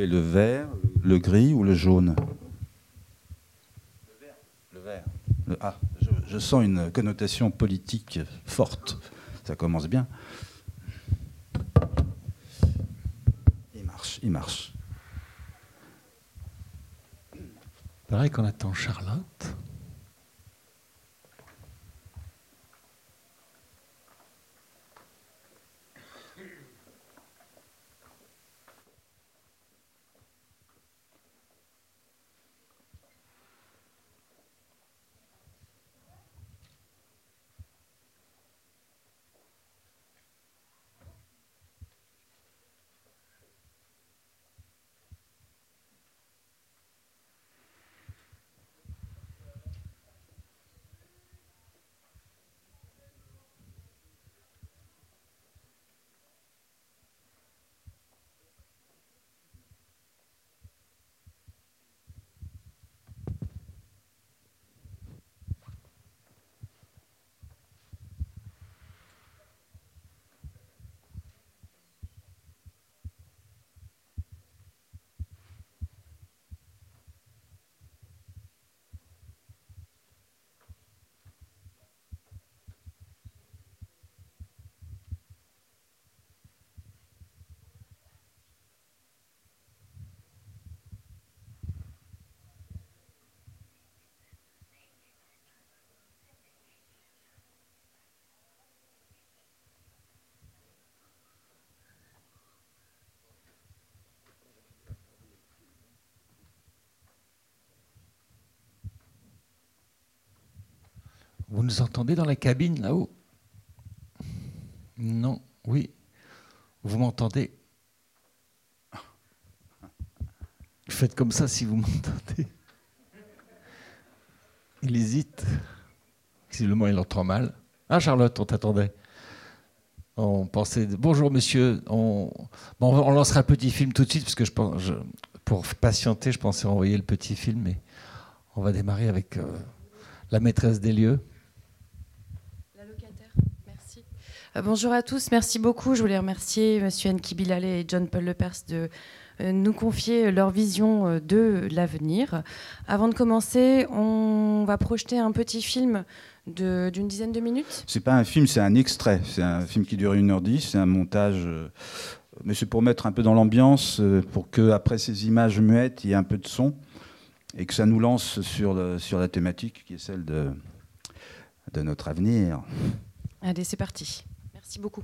voulez le vert, le gris ou le jaune Le vert. Le vert. Le- ah, je, je sens une connotation politique forte. Ça commence bien. Il marche, il marche. Pareil qu'on attend Charlotte. Vous nous entendez dans la cabine là-haut Non, oui. Vous m'entendez Faites comme ça si vous m'entendez. Il hésite. Visiblement, il entend mal. Ah, Charlotte, on t'attendait. On pensait. Bonjour, monsieur. On, bon, on lancera le petit film tout de suite, parce que je pense, je- pour patienter, je pensais envoyer le petit film, mais on va démarrer avec euh, la maîtresse des lieux. La locataire, merci. Euh, bonjour à tous, merci beaucoup. Je voulais remercier Monsieur Enki Bilal et John Paul Lepers de euh, nous confier leur vision euh, de l'avenir. Avant de commencer, on va projeter un petit film d'une dizaine de minutes. C'est pas un film, c'est un extrait. C'est un film qui dure 1h10, c'est un montage. euh, mais c'est pour mettre un peu dans l'ambiance, euh, pour que après ces images muettes, il y ait un peu de son et que ça nous lance sur, le- sur la thématique qui est celle de, de notre avenir. Allez, c'est parti. Merci beaucoup.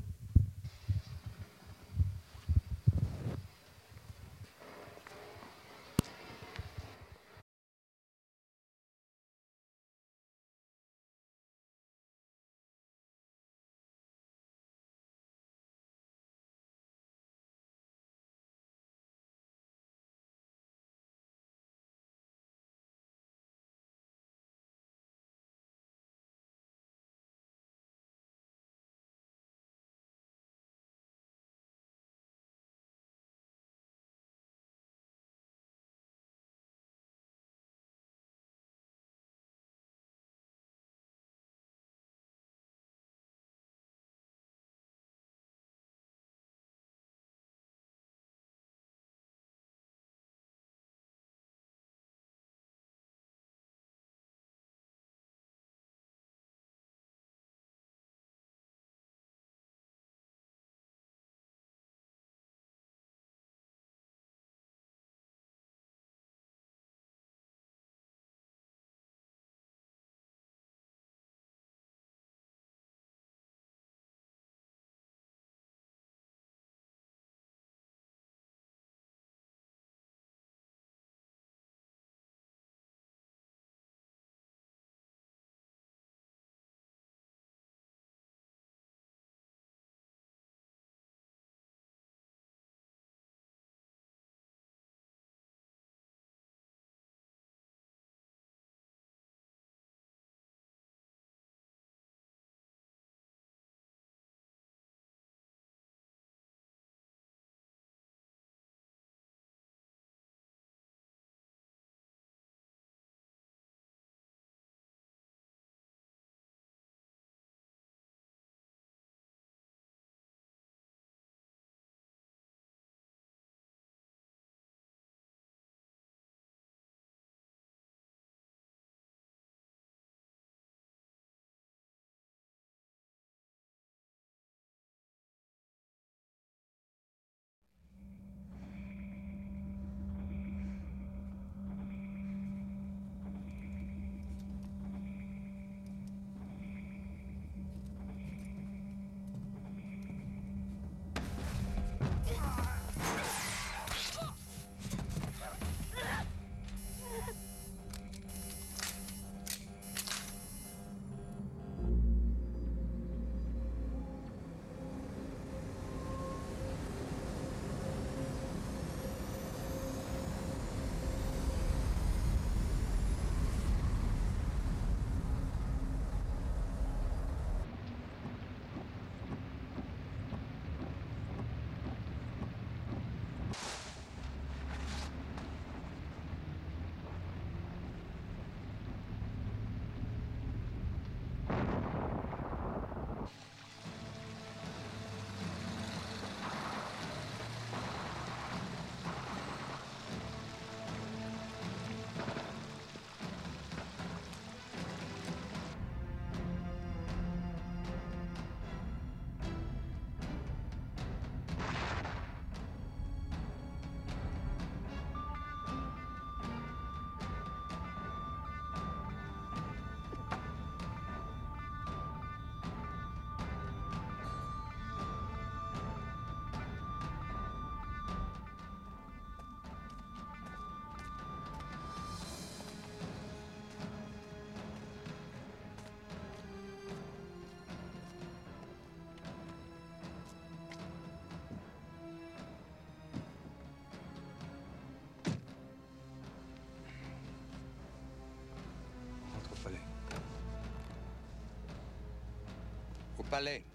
Vale.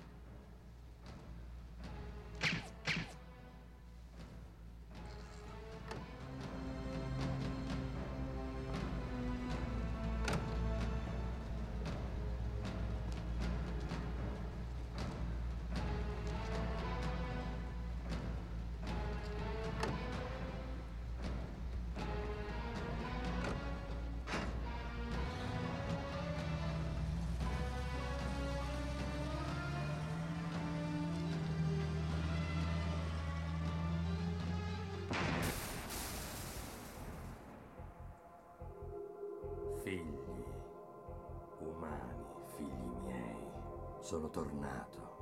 Sono tornato.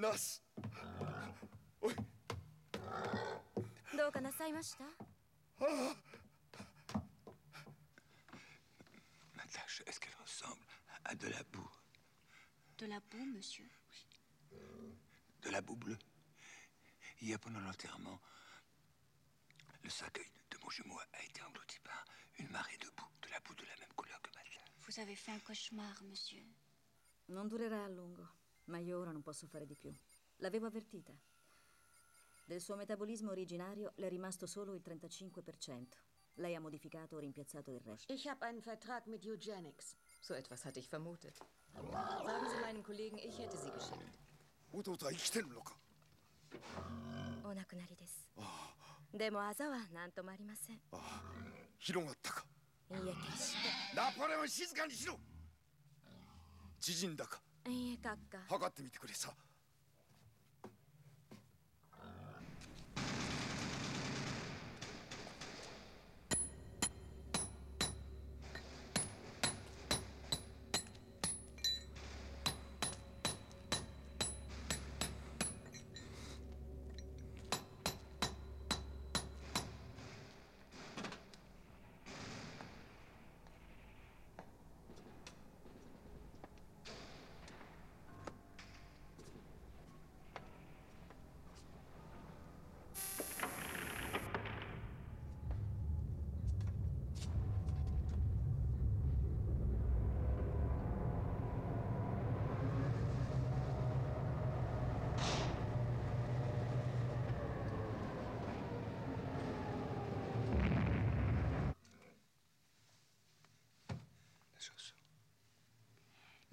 おいナースおい どうかなさいました Ma tâche, est-ce qu'elle ressemble à de la boue De la boue, monsieur. De la boue bleue. Hier, pendant l'enterrement, le cercueil de mon jumeau a été englouti par une marée de boue, de la boue de la même couleur que ma tâche. Vous avez fait un cauchemar, monsieur. Non durerà a lungo, ma io ora non posso fare di più. L'avevo avvertita. Del suo metabolismo originario le è rimasto solo il 35%. Lei ha modificato o rimpiazzato il resto. Ich habe einen Vertrag mit Eugenics. So etwas hatte ich vermutet. Sagen Sie meinen Kollegen, ich hätte sie geschickt. 弟は生きてるのかお亡くなりです。でもあざは何ともありません。い広がったかいえ、決して。ナポレオン静かにしろ縮んだか いいえ、閣下。測ってみてくれさ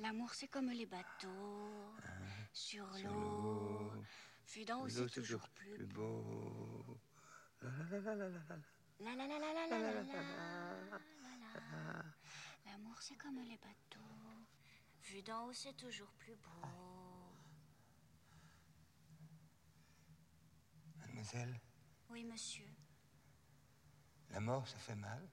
L'amour, c'est comme les bateaux, sur l'eau. Vu d'en haut, c'est toujours plus beau. La la la la la la la la la la. L'amour, c'est comme les bateaux. Vu d'en haut, c'est toujours plus beau. Mademoiselle, Oui, monsieur. la mort, ça fait mal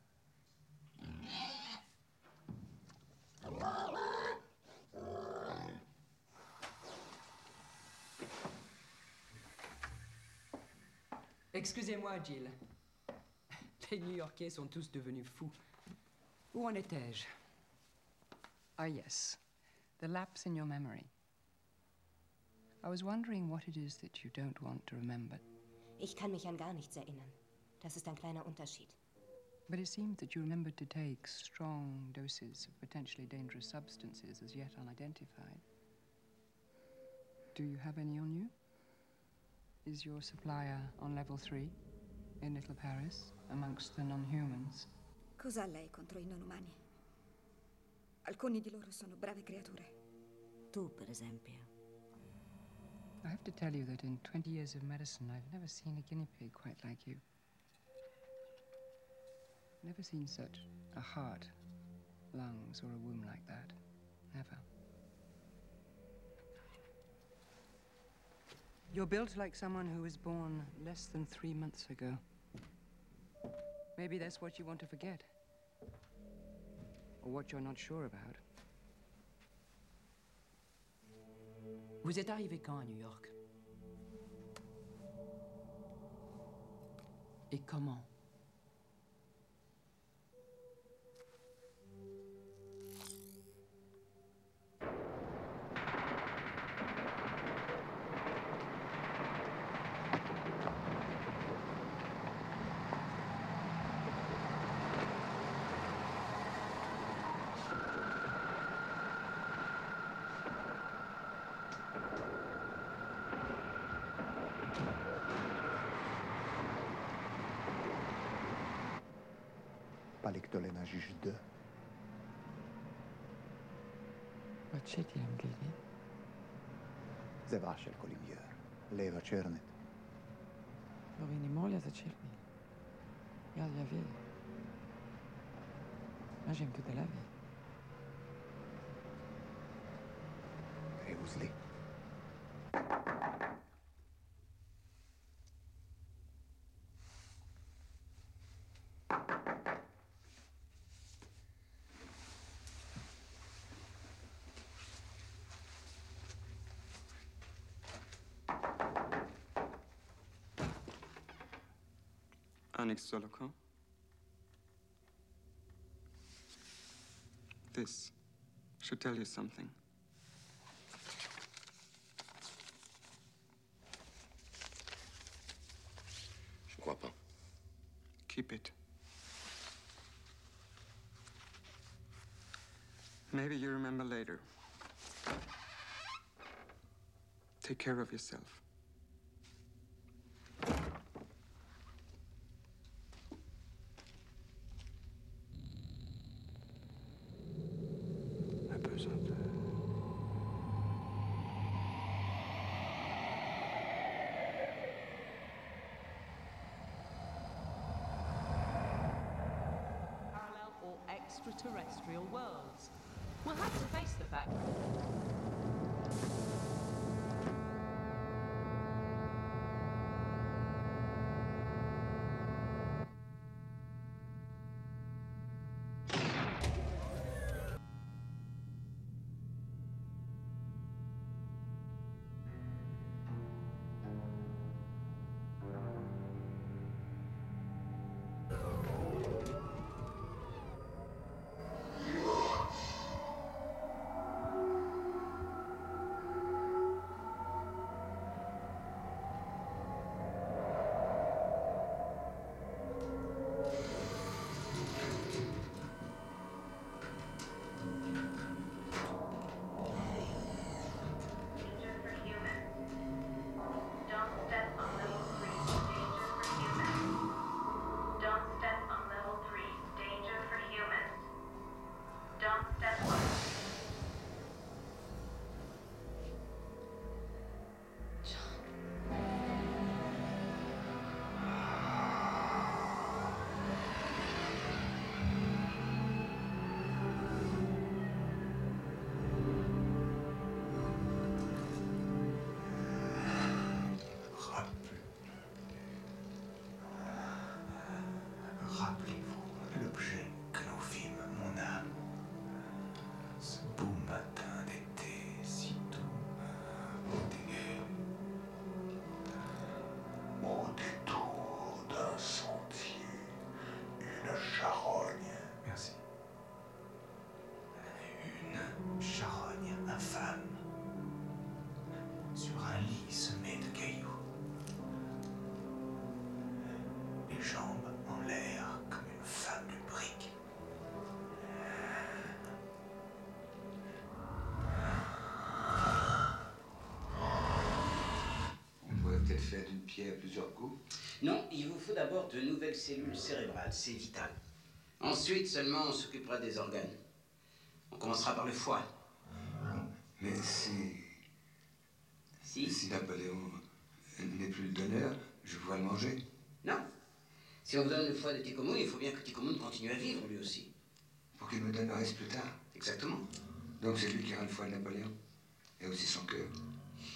Excusez-moi, Jill. Les New-Yorkais sont tous devenus fous. Où en étais-je Ah, yes. The lapse in your memory. I was wondering what it is that you don't want to remember. Ich kann mich an gar nichts erinnern. Das ist ein kleiner Unterschied. But it seemed that you remembered to take strong doses of potentially dangerous substances as yet unidentified. Do you have any on you? Is your supplier on level 3 in Little Paris amongst the non-humans? Cosa ha lei contro i non umani? Alcuni di loro sono brave creature. Tu, per esempio. I have to tell you that in 20 years of medicine, I've never seen a guinea pig quite like you. Never seen such a heart, lungs, or a womb like that. Never. You're built like someone who was born less than three months ago. Maybe that's what you want to forget. Or what you're not sure about. Vous êtes arrivé quand à New York Et comment זה ואשר קולים יר, לב הצ'רנט. לא ואיני מוליה זה צ'רני. יד יביא. מה שהם תודה להביא. Soloka. This should tell you something. Je crois pas. Keep it. Maybe you remember later. Take care of yourself. D'une pierre plusieurs coups. Non, il vous faut d'abord de nouvelles cellules cérébrales, c'est vital. Ensuite seulement on s'occupera des organes. On commencera par le foie. Mais si. Si Si Napoléon n'est plus le donneur, je pourrais le manger. Non. Si on vous donne le foie de Ticomoun, il faut bien que Ticomoun continue à vivre lui aussi. Pour qu'il me donne le reste plus tard. Exactement. Donc c'est lui qui aura le foie de Napoléon. Et aussi son cœur.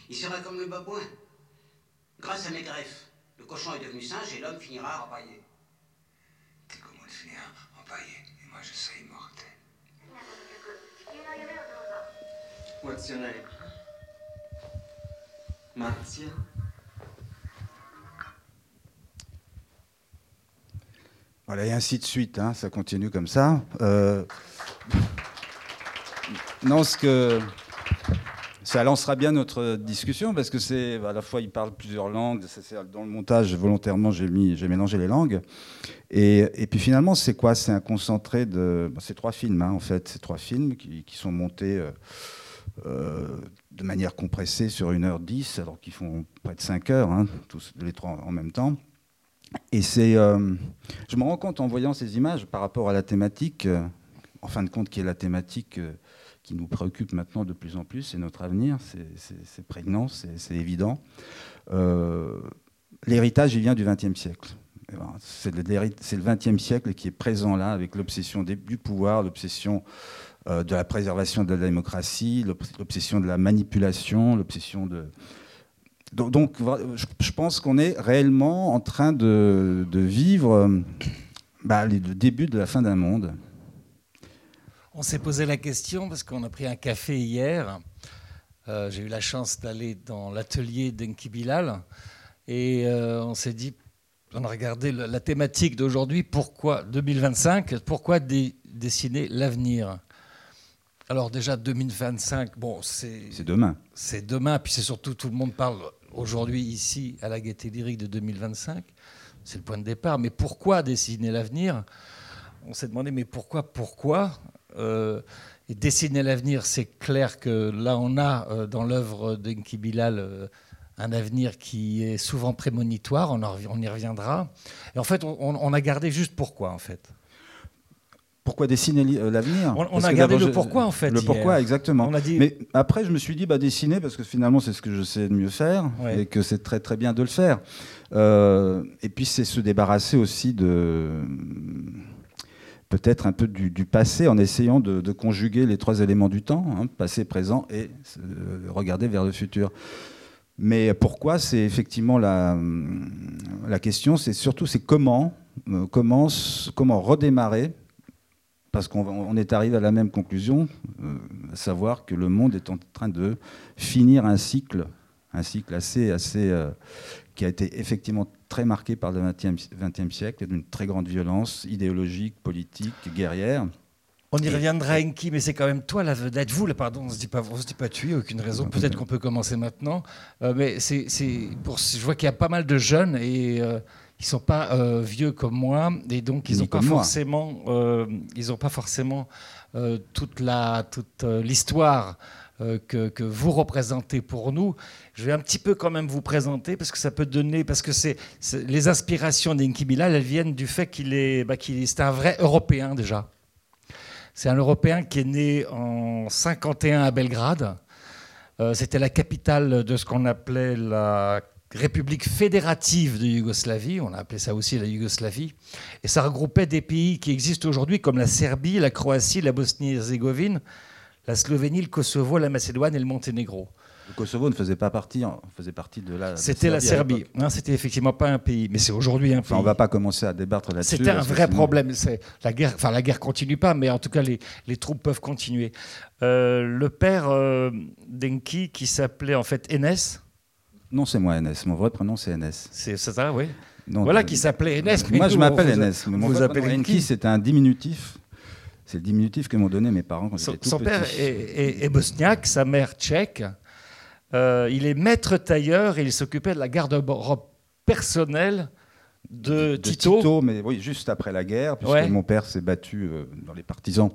Il sera comme le babouin. Grâce à mes greffes, le cochon est devenu singe et l'homme finira empaillé. Ticomoun finira empaillé. Et moi je serai immortel. What's your name? Marzia? Voilà, et ainsi de suite, hein, ça continue comme ça. Euh, Non, ce que ça lancera bien notre discussion parce que c'est à la fois il parle plusieurs langues. dans le montage, volontairement, j'ai mis, j'ai mélangé les langues. Et, puis finalement, c'est quoi? C'est un concentré de bah, c'est trois films hein, en fait, c'est trois films qui, sont montés. euh, euh, de manière compressée sur 1h10, alors qu'ils font près de 5 heures, hein, tous les trois en même temps. Et c'est, euh, je me rends compte en voyant ces images par rapport à la thématique, en fin de compte, qui est la thématique qui nous préoccupe maintenant de plus en plus, c'est notre avenir, c'est- prégnant, c'est évident. Euh, L'héritage, il vient du XXe siècle. Et voilà, C'est le, XXe siècle qui est présent là, avec l'obsession du pouvoir, l'obsession euh, de la préservation de la démocratie, l'obs- l'obsession de la manipulation, l'obsession de, donc, je, pense qu'on est réellement en train de, vivre euh, bah, le début de la fin d'un monde. On s'est posé la question parce qu'on a pris un café hier. Euh, J'ai eu la chance d'aller dans l'atelier d'Enki Bilal et euh, on s'est dit, on a regardé la thématique d'aujourd'hui, pourquoi 2025, pourquoi dé- dessiner l'avenir? Alors déjà 2025, bon c'est C'est demain. c'est demain, puis c'est surtout tout le monde parle aujourd'hui ici à la Gaîté Lyrique de 2025. C'est le point de départ. Mais pourquoi dessiner l'avenir? On s'est demandé, mais pourquoi Pourquoi? Euh, Et dessiner l'avenir, c'est clair que là, on a euh, dans l'œuvre d'Enki Bilal euh, un avenir qui est souvent prémonitoire. On, en revi- on y reviendra. Et en fait, on, a gardé juste pourquoi, en fait. Pourquoi dessiner l'avenir? On- a gardé le pourquoi, en fait, Le hier. pourquoi, exactement. On a dit- Mais après, je me suis dit, bah, dessiner, parce que finalement, c'est ce que je sais de mieux faire, Ouais. et que c'est très très bien de le faire. Et puis, c'est se débarrasser aussi de peut-être un peu du, passé en essayant de, conjuguer les trois éléments du temps, hein, passé, présent et euh, regarder vers le futur. Mais pourquoi C'est effectivement la, question, c'est surtout c'est comment, euh, comment, redémarrer, parce qu'on est arrivé à la même conclusion, euh, à savoir que le monde est en train de finir un cycle, un cycle assez, assez, qui a été effectivement très marqué par le XXe siècle, et d'une très grande violence idéologique, politique, guerrière. On y reviendra, Enki, mais c'est quand même toi la vedette. Vous, là, pardon, on ne se dit pas, on se dit pas tu, aucune raison. Peut-être qu'on peut commencer maintenant. Euh, mais c'est, pour, je vois qu'il y a pas mal de jeunes et euh, ils sont pas euh, vieux comme moi, et donc ils n'ont pas forcément, euh, ils ont pas forcément euh, toute la, toute l'histoire. Euh, que, vous représentez pour nous. Je vais un petit peu quand même vous présenter parce que ça peut donner, parce que c'est, les inspirations d'Enki Bilal, elles viennent du fait qu'il est, bah, c'est un vrai Européen déjà. C'est un Européen qui est né en 51 à Belgrade. Euh, C'était la capitale de ce qu'on appelait la République fédérative de Yougoslavie. On a appelé ça aussi la Yougoslavie. Et ça regroupait des pays qui existent aujourd'hui comme la Serbie, la Croatie, la Bosnie-Herzégovine, la Slovénie, le Kosovo, la Macédoine et le Monténégro. Le Kosovo ne faisait pas partie, en- faisait partie de la. C'était la Serbie. l'époque. Hein, C'était effectivement pas un pays, mais c'est aujourd'hui un Enfin, pays. on va pas commencer à débattre là-dessus. C'était un vrai sinon- problème. La guerre. Enfin, la guerre continue pas, mais en tout cas, les, les troupes peuvent continuer. Euh, le père euh, d'Enki, qui s'appelait en fait Enes. Non, c'est moi, NS. Mon vrai prénom, c'est NS. C'est ça, oui. Non, voilà euh, qui s'appelait Enes. Moi, nous, je m'appelle vous mais Mon vous Enki. Enki, c'est un diminutif. C'est le diminutif que m'ont donné mes parents quand Son, tout son petit. père est, est- est bosniaque, sa mère tchèque. Euh, il est maître tailleur et il s'occupait de la garde-robe personnelle de, Tito. mais oui, juste après la guerre, puisque Ouais. mon père s'est battu euh, dans les partisans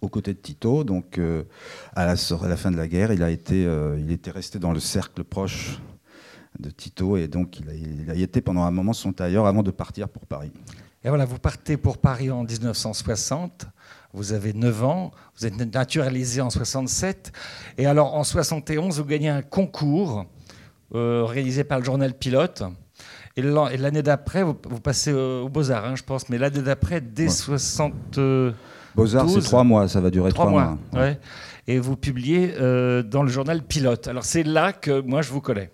aux côtés de Tito. Donc, euh, à, la, sor- à la fin de la guerre, il, a été, il était resté dans le cercle proche de Tito et donc il a, il a été pendant un moment son tailleur avant de partir pour Paris. Et voilà, vous partez pour Paris en 1960, vous avez 9 ans, vous êtes naturalisé en 67, et alors en 71, vous gagnez un concours euh, organisé par le journal Pilote. Et l'an- et l'année d'après, vous, vous passez euh, aux Beaux-Arts, hein, je pense, mais l'année d'après, dès 60. Beaux-Arts, c'est trois mois, ça va durer trois mois. ouais. Et vous publiez euh, dans le journal Pilote. Alors c'est là que moi je vous connais.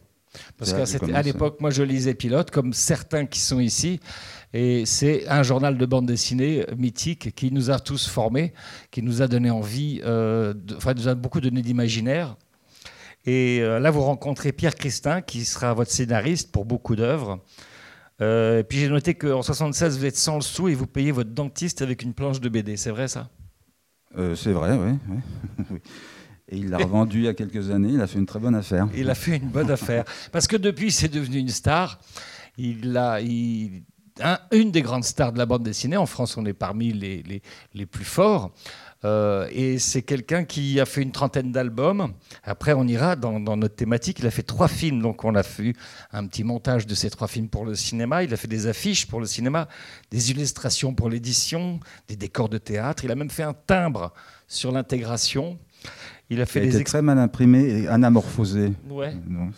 Parce C'est là que que c'était- vous à commencez. l'époque, moi je lisais Pilote, comme certains qui sont ici. Et c'est un journal de bande dessinée mythique qui nous a tous formés, qui nous a donné envie, euh, de- enfin, nous a beaucoup donné d'imaginaire. Et euh, là, vous rencontrez Pierre Christin, qui sera votre scénariste pour beaucoup d'œuvres. Euh, et puis j'ai noté qu'en 76, vous êtes sans le sou et vous payez votre dentiste avec une planche de BD. C'est vrai ça? C'est vrai. Oui. Et il l'a revendu il y a quelques années, il a fait une très bonne affaire. Il a fait une bonne affaire. Parce que depuis, c'est devenu une star. Il a, il- un- une des grandes stars de la bande dessinée. En France, on est parmi les, les, les plus forts. Euh, et c'est quelqu'un qui a fait une trentaine d'albums. Après, on ira dans, dans notre thématique. Il a fait trois films. Donc, on a fait un petit montage de ces trois films pour le cinéma. Il a fait des affiches pour le cinéma, des illustrations pour l'édition, des décors de théâtre. Il a même fait un timbre sur l'intégration. Il a fait des été ex- très mal imprimé et anamorphosé. Ouais. Non,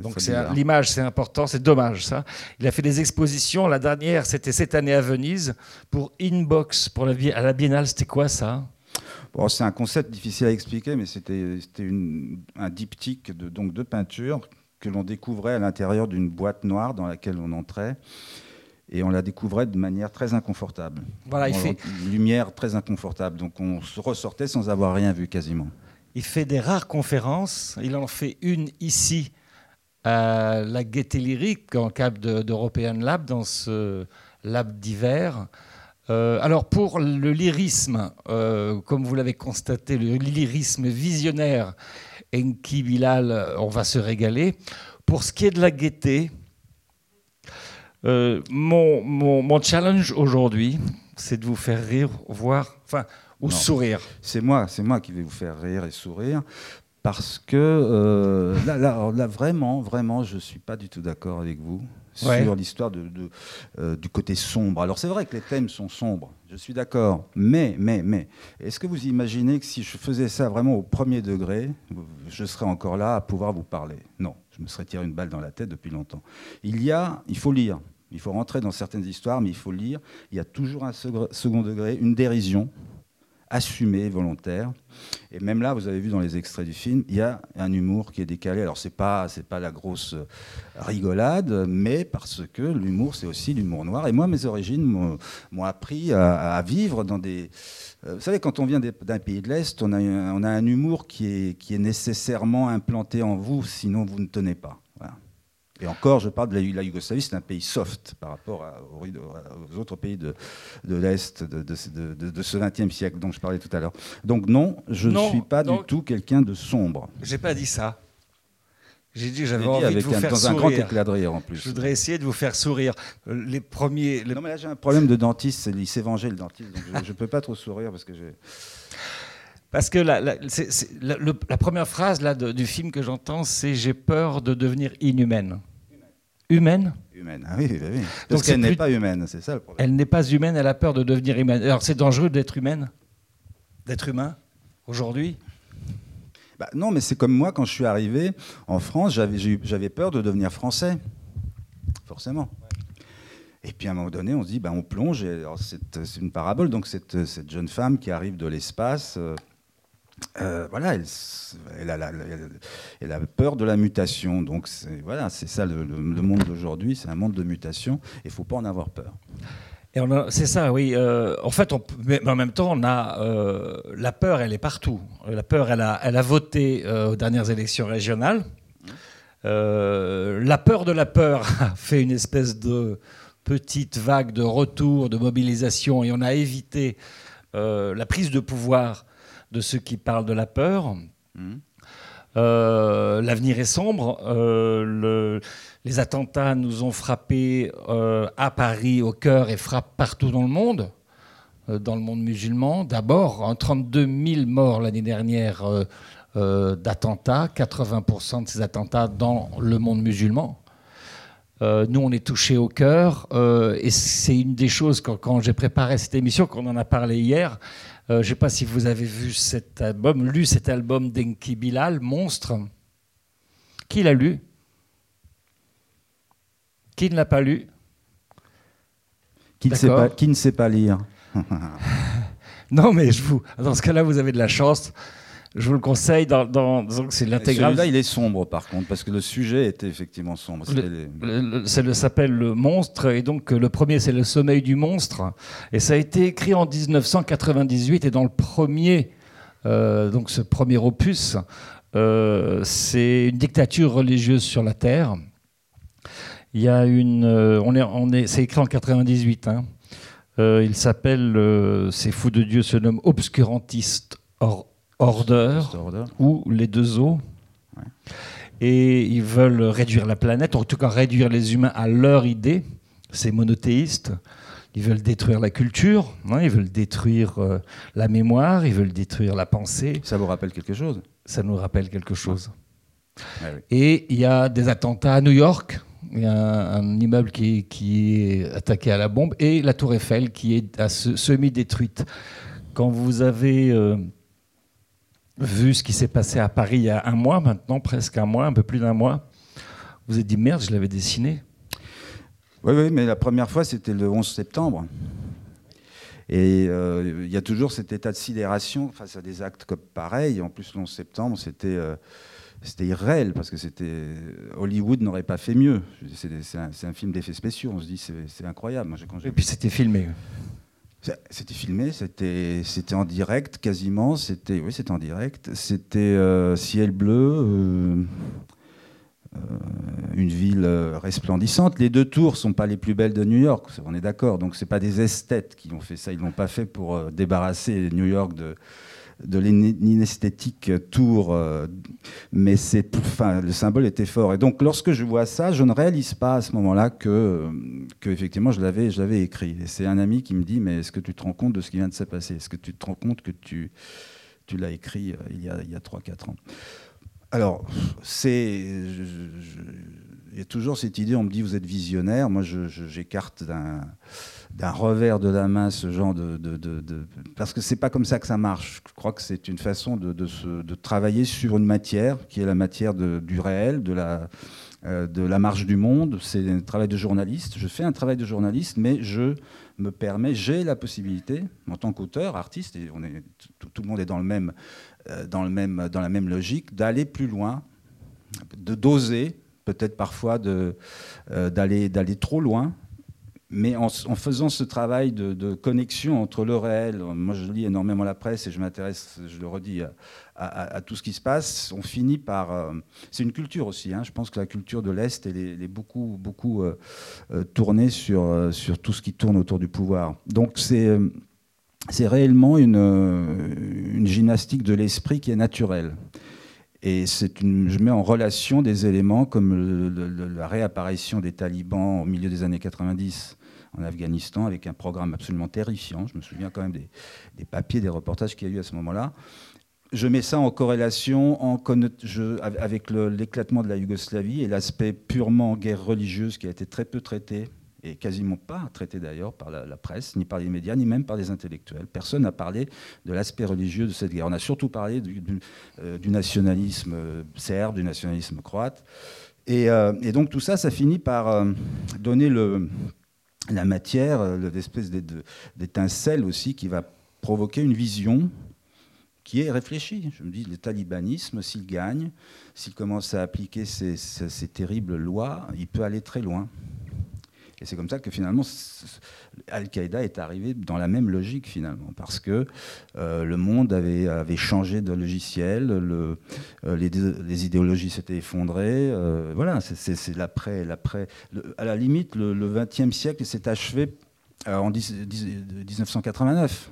Donc c'est l'image, c'est important, c'est dommage ça. Il a fait des expositions. La dernière, c'était cette année à Venise pour Inbox pour la à la Biennale. C'était quoi ça? Bon, c'est un concept difficile à expliquer, mais c'était un diptyque de, donc, de peinture que l'on découvrait à l'intérieur d'une boîte noire dans laquelle on entrait. Et on la découvrait de manière très inconfortable. Voilà, il fait- lumière très inconfortable. Donc on se ressortait sans avoir rien vu quasiment. Il fait des rares conférences. Il en fait une ici à la Gaieté Lyrique, en cap de- d'European Lab, dans ce lab d'hiver. Euh, alors pour le lyrisme, euh, comme vous l'avez constaté, le lyrisme visionnaire, Enki Bilal, on va se régaler. Pour ce qui est de la gaieté, euh, mon challenge aujourd'hui, c'est de vous faire rire, voir, enfin, ou Non. sourire. C'est moi, c'est moi qui vais vous faire rire et sourire. Parce que euh, là, là, vraiment, vraiment, je ne suis pas du tout d'accord avec vous Ouais. sur l'histoire de, de, euh, du côté sombre. Alors c'est vrai que les thèmes sont sombres, je suis d'accord. Mais, mais, mais, est-ce que vous imaginez que si je faisais ça vraiment au premier degré, je serais encore là à pouvoir vous parler? Non, je me serais tiré une balle dans la tête depuis longtemps. Il y a, il faut lire. Il faut rentrer dans certaines histoires, mais il faut lire. Il y a toujours un second degré, une dérision assumée, volontaire. Et même là, vous avez vu dans les extraits du film, il y a un humour qui est décalé. Alors, c'est pas, pas la grosse rigolade, mais parce que l'humour, c'est aussi l'humour noir. Et moi, mes origines m'ont appris à, vivre dans des. euh, vous savez, quand on vient d'un pays de l'Est, on a, on a un humour qui est, qui est nécessairement implanté en vous, sinon vous ne tenez pas. Voilà. Et encore, je parle de la, la Yougoslavie, c'est un pays soft par rapport à- aux, aux autres pays de, de l'Est de, ce XXe siècle dont je parlais tout à l'heure. Donc non, je Non, ne suis pas donc- du tout quelqu'un de sombre. J'ai pas dit ça. J'ai dit que j'avais envie avec de vous un- faire dans un sourire. grand éclat de rire, en plus. Je voudrais essayer de vous faire sourire. Euh, Les premiers. les- Non, mais là, j'ai un problème de dentiste, il s'est vengé le dentiste, donc je ne peux pas trop sourire parce que j'ai... Parce que la, la- c'est- c'est- la- le- la première phrase là, de- du film que j'entends, c'est J'ai peur de devenir inhumaine. Humaine? Humaine, ah oui, oui, oui. Donc Parce qu'elle n'est pas humaine, c'est ça le problème. Elle n'est pas humaine, elle a peur de devenir humaine. Alors c'est dangereux d'être humaine? D'être humain Aujourd'hui? Bah, non, mais c'est comme moi, quand je suis arrivé en France, j'avais peur de devenir français, forcément. Et puis à un moment donné, on se dit, bah, on plonge, et alors, c'est c'est une parabole, donc cette, cette jeune femme qui arrive de l'espace, euh, euh, voilà, elle, a peur de la mutation, donc voilà, c'est ça le, le- monde d'aujourd'hui, c'est un monde de mutation, et il faut pas en avoir peur. C'est ça, oui. euh, en fait, mais en même temps, on a euh, la peur, elle est partout. La peur, elle a, elle a voté aux dernières élections régionales. La peur de la peur a fait une espèce de petite vague de retour, de mobilisation, et on a évité la prise de pouvoir de ceux qui parlent de la peur. Euh, L'avenir est sombre. Euh, le- les attentats nous ont frappés euh, à Paris, au cœur, et frappent partout dans le monde, dans le monde musulman. D'abord, hein, 32 000 morts l'année dernière d'attentats, 80% de ces attentats dans le monde musulman. Nous, on est touchés au cœur. et c'est une des choses, quand, quand j'ai préparé cette émission, qu'on en a parlé hier, euh, je ne sais pas si vous avez vu cet album, lu cet album d'Enki Bilal, Monstre. Qui l'a lu? Qui ne l'a pas lu? Qui ne sait D'accord. pas, qui ne sait pas lire Non, mais je vous, dans ce cas-là, vous avez de la chance. Je vous le conseille. Dans, dans, c'est l'intégrale. Celui-là, il est sombre par contre, parce que le sujet était effectivement sombre. Les- Le- le- Ça le- s'appelle Le Monstre, et donc euh, le premier c'est Le Sommeil du Monstre, et ça a été écrit en 1998, et dans le premier, euh, donc ce premier opus, euh, c'est une dictature religieuse sur la terre. Il y a une, euh, on est, on est, c'est écrit en 98. hein. Il s'appelle, ces fous de Dieu se nomment Obscurantist Or- Order, Order. ou les deux eaux. Et ils veulent réduire la planète, en tout cas réduire les humains à leur idée. C'est monothéiste. Ils veulent détruire la culture, hein, ils veulent détruire euh, la mémoire, ils veulent détruire la pensée. Ça vous rappelle quelque chose? Ça nous rappelle quelque chose. Ouais, oui. Et il y a des attentats à New York. Il y a un, un immeuble qui est, qui est attaqué à la bombe et la tour Eiffel qui est semi-détruite. Quand vous avez euh, vu ce qui s'est passé à Paris il y a un mois maintenant, presque un mois, un peu plus d'un mois, vous vous êtes dit merde, je l'avais dessiné. Oui, oui, mais la première fois, c'était le 11 septembre. Et euh, il y a toujours cet état de sidération face à des actes comme pareils. En plus, le 11 septembre, c'était euh, c'était irréel, parce que c'était Hollywood n'aurait pas fait mieux. C'est un, film d'effets spéciaux. On se dit, c'est incroyable. Moi, quand Et puis c'était filmé. C'était filmé, c'était en direct quasiment. C'était oui, c'était en direct. C'était euh, ciel bleu, euh, euh, une ville resplendissante. Les deux tours sont pas les plus belles de New York, on est d'accord. Donc c'est pas des esthètes qui ont fait ça. Ils l'ont pas fait pour débarrasser New York de de l'inesthétique tour, euh, mais c'est, enfin, le symbole était fort. Et donc, lorsque je vois ça, je ne réalise pas à ce moment-là que, euh, que effectivement, je l'avais, je l'avais écrit. Et c'est un ami qui me dit, mais est-ce que tu te rends compte de ce qui vient de se passer? Est-ce que tu te rends compte que tu, tu l'as écrit euh, il y a, il y a 3-4 ans? Alors, c'est, il y a toujours cette idée, on me dit, vous êtes visionnaire. Moi, j'écarte d'un revers de la main ce genre de, parce que c'est pas comme ça que ça marche. Je crois que c'est une façon de, travailler sur une matière qui est la matière du réel, de la euh, marche du monde. C'est un travail de journaliste. Je fais un travail de journaliste, mais je me permets, j'ai la possibilité, en tant qu'auteur, artiste, et tout, le monde est euh, dans le même dans la même logique, d'aller plus loin, de doser, peut-être parfois euh, d'aller d'aller trop loin mais en, faisant ce travail de, de connexion entre le réel, moi je lis énormément la presse et je m'intéresse, je le redis, à, tout ce qui se passe, on finit par... euh, c'est une culture aussi, hein, je pense que la culture de l'Est, elle est, beaucoup, beaucoup euh, euh, tournée sur, euh, sur tout ce qui tourne autour du pouvoir. Donc c'est... euh, c'est réellement une, euh, une gymnastique de l'esprit qui est naturelle. Et une, je mets en relation des éléments comme la réapparition des talibans au milieu des années 90 en Afghanistan avec un programme absolument terrifiant. Je me souviens quand même des, papiers, des reportages qu'il y a eu à ce moment-là. Je mets ça en corrélation avec l'éclatement de la Yougoslavie et l'aspect purement guerre religieuse qui a été très peu traité et quasiment pas traité d'ailleurs par la, presse, ni par les médias, ni même par les intellectuels. Personne n'a parlé de l'aspect religieux de cette guerre. On a surtout parlé du, euh, nationalisme euh, serbe, du nationalisme croate. Et, euh, et donc tout ça, ça finit par donner la matière, l'espèce d'étincelle aussi qui va provoquer une vision qui est réfléchie. Je me dis, le talibanisme, s'il gagne, s'il commence à appliquer ces terribles lois, il peut aller très loin. Et c'est comme ça que finalement, Al-Qaïda est arrivé dans la même logique finalement, parce que euh, le monde avait, changé de logiciel, euh, les, idéologies s'étaient effondrées. euh, voilà, c'est- l'après. À la limite, le XXe siècle s'est achevé en 10 10 1989,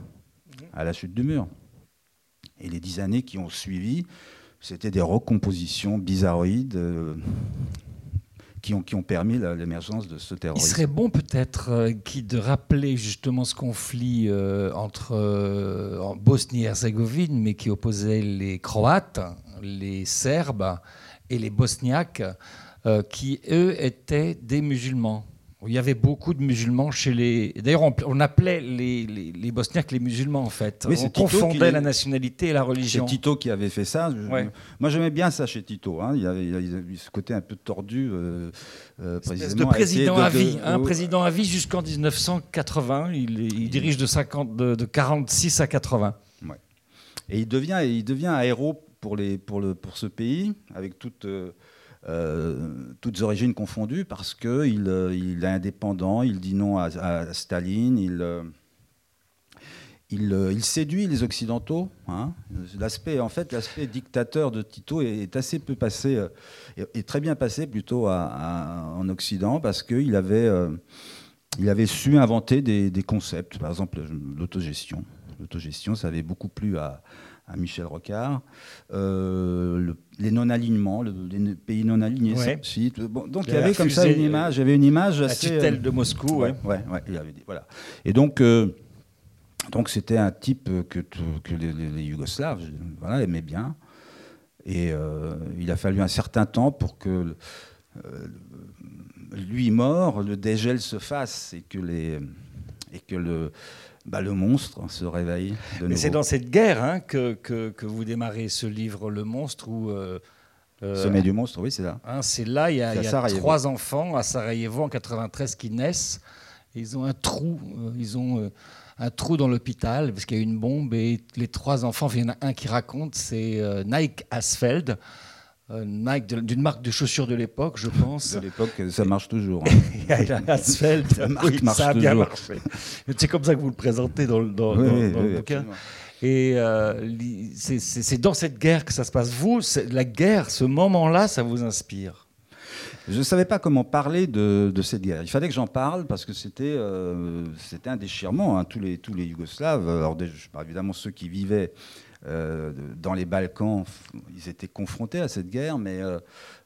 à la chute du mur. Et les dix années qui ont suivi c'était des recompositions bizarroïdes qui ont, qui ont permis l'émergence de ce terrorisme. Il serait bon peut-être euh, de rappeler justement ce conflit euh, entre euh, en Bosnie-Herzégovine, mais qui opposait les Croates, les Serbes et les Bosniaques, qui eux étaient des musulmans. Il y avait beaucoup de musulmans chez les. D'ailleurs, on, appelait les, les, Bosniaques les musulmans, en fait. on confondait la nationalité et la religion. C'est Tito qui avait fait ça. Moi, j'aimais bien ça chez Tito. Hein. Il, y avait, ce côté un peu tordu. Euh, euh, de président à vie. Un président à vie jusqu'en 1980. Il, il, dirige de, 50, de, 46 à 80. Et il devient, il devient un héros pour, les, pour, le, pour ce pays, avec toute. Euh, euh, toutes origines confondues, parce qu'il euh, il est indépendant, il dit non à, Staline, il, euh, il, séduit les Occidentaux. Hein. L'aspect, en fait, l'aspect dictateur de Tito est, assez peu passé, est très bien passé plutôt en Occident, parce qu'il avait, il avait su inventer des concepts, par exemple l'autogestion. L'autogestion, ça avait beaucoup plu à, à Michel Rocard, euh, les non-alignements, les pays non-alignés. donc il y avait comme ça une image, j'avais une image assez. La tutelle de Moscou, ouais. ouais, ouais il avait dit, voilà. Et donc. Euh, donc c'était un type que, que les, Yougoslaves voilà, aimaient bien. Et euh, il a fallu un certain temps pour que lui mort, le dégel se fasse et que, les, et que le, bah, le monstre se réveille. Mais c'est dans cette guerre hein, que, que, vous démarrez ce livre, Le monstre, où. Euh, euh Sommet du monstre, oui, c'est là. Hein, c'est là, il y a, y a trois enfants à Sarajevo en 93 qui naissent. Ils ont un trou, euh, ils ont euh, un trou dans l'hôpital parce qu'il y a une bombe et les trois enfants, il y en a un qui raconte, c'est Nike Asfeld. Nike d'une marque de chaussures de l'époque, je pense. De l'époque, ça marche toujours. Hein. Asphalt, ça, marche ça a bien marché. C'est comme ça que vous le présentez dans, dans, le bouquin. Et euh, c'est dans cette guerre que ça se passe. Vous, la guerre, ce moment-là, ça vous inspire? Je ne savais pas comment parler de, cette guerre. Il fallait que j'en parle parce que c'était euh, un déchirement. Hein. Tous, les, tous les Yougoslaves, alors évidemment ceux qui vivaient euh, dans les Balkans, ils étaient confrontés à cette guerre, mais euh,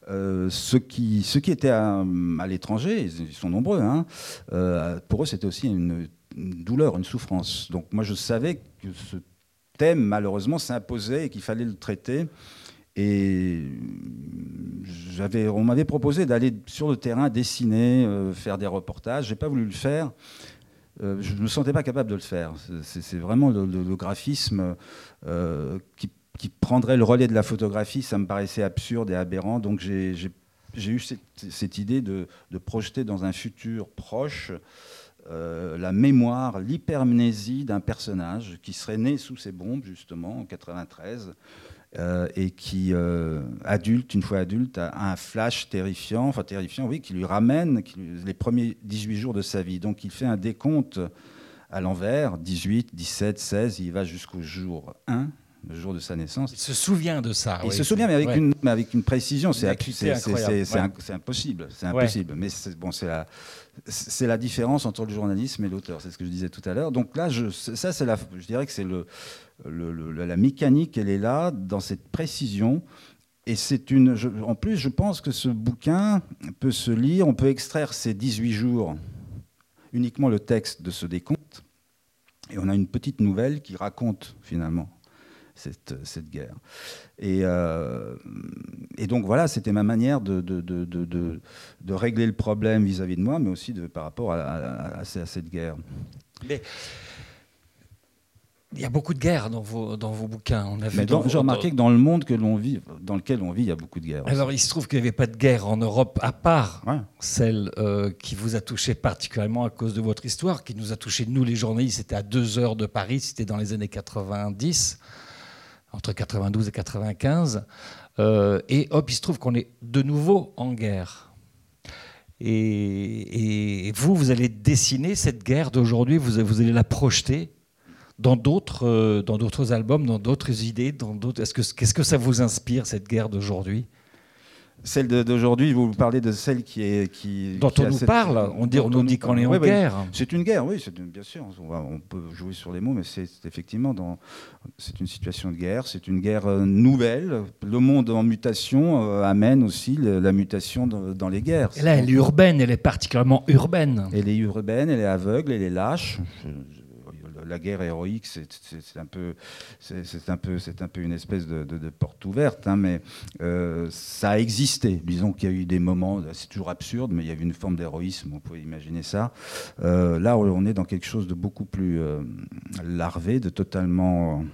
euh, ceux, qui, étaient à, l'étranger, ils, sont nombreux, hein, pour eux c'était aussi une, douleur, une souffrance. Donc moi je savais que ce thème malheureusement s'imposait et qu'il fallait le traiter. Et on m'avait proposé d'aller sur le terrain dessiner, faire des reportages. J'ai pas voulu le faire euh, je ne me sentais pas capable de le faire. C'est vraiment le, graphisme euh, qui, prendrait le relais de la photographie, ça me paraissait absurde et aberrant. Donc j'ai eu cette, idée de, projeter dans un futur proche euh, la mémoire, l'hypermnésie d'un personnage qui serait né sous ces bombes, justement, en 93, euh, et qui, adulte, une fois adulte, a un flash terrifiant, enfin terrifiant, oui, qui lui ramène les premiers 18 jours de sa vie. Donc il fait un décompte à l'envers, 18, 17, 16, il va jusqu'au jour 1, le jour de sa naissance. Il se souvient de ça. Il se souvient, mais avec, une, mais avec une précision. C'est impossible. C'est impossible. Mais bon, c'est la, la différence entre le journalisme et l'auteur. C'est ce que je disais tout à l'heure. Donc là, je, ça, la, je dirais que c'est le, la mécanique, elle est là, dans cette précision. Et c'est une. en plus, je pense que ce bouquin peut se lire, on peut extraire ces 18 jours, uniquement le texte de ce décompte, et on a une petite nouvelle qui raconte finalement cette, cette guerre. Et, euh, donc voilà, c'était ma manière de, de, de, régler le problème vis-à-vis de moi, mais aussi par rapport à, à, cette guerre. Il y a beaucoup de guerres dans vos, dans vos bouquins. On a j'ai remarqué que dans le monde que l'on vit, dans lequel on vit, il y a beaucoup de guerres. Alors, il se trouve qu'il n'y avait pas de guerre en Europe, à part celle euh, qui vous a touché particulièrement à cause de votre histoire, qui nous a touché, nous les journalistes. C'était à deux heures de Paris, c'était dans les années 90, entre 92 et 95. Euh, et hop, il se trouve qu'on est de nouveau en guerre. Et, et, vous, vous allez dessiner cette guerre d'aujourd'hui, vous, vous allez la projeter dans d'autres euh, dans d'autres albums, dans d'autres idées, dans d'autres. Est-ce que qu'est-ce que ça vous inspire cette guerre d'aujourd'hui? Celle d'aujourd'hui, vous parlez de celle qui est qui dont qui on nous cette- parle. On dit, on nous dit qu'on est en Oui, guerre. C'est une guerre, oui, c'est une- bien sûr. On, va- on peut jouer sur les mots, mais c'est effectivement dans c'est une situation de guerre. C'est une guerre euh, nouvelle. Le monde en mutation euh, amène aussi le- la mutation dans, dans les guerres. Et là, elle est urbaine, elle est particulièrement urbaine. Elle est urbaine, elle est aveugle, elle est lâche. Je- la guerre héroïque, c'est un peu, c'est un peu, c'est un peu une espèce de, porte ouverte, hein, mais euh, ça a existé. Disons qu'il y a eu des moments, c'est toujours absurde, mais il y a eu une forme d'héroïsme, on pouvait imaginer ça. Euh, là, on est dans quelque chose de beaucoup plus euh, larvé, de totalement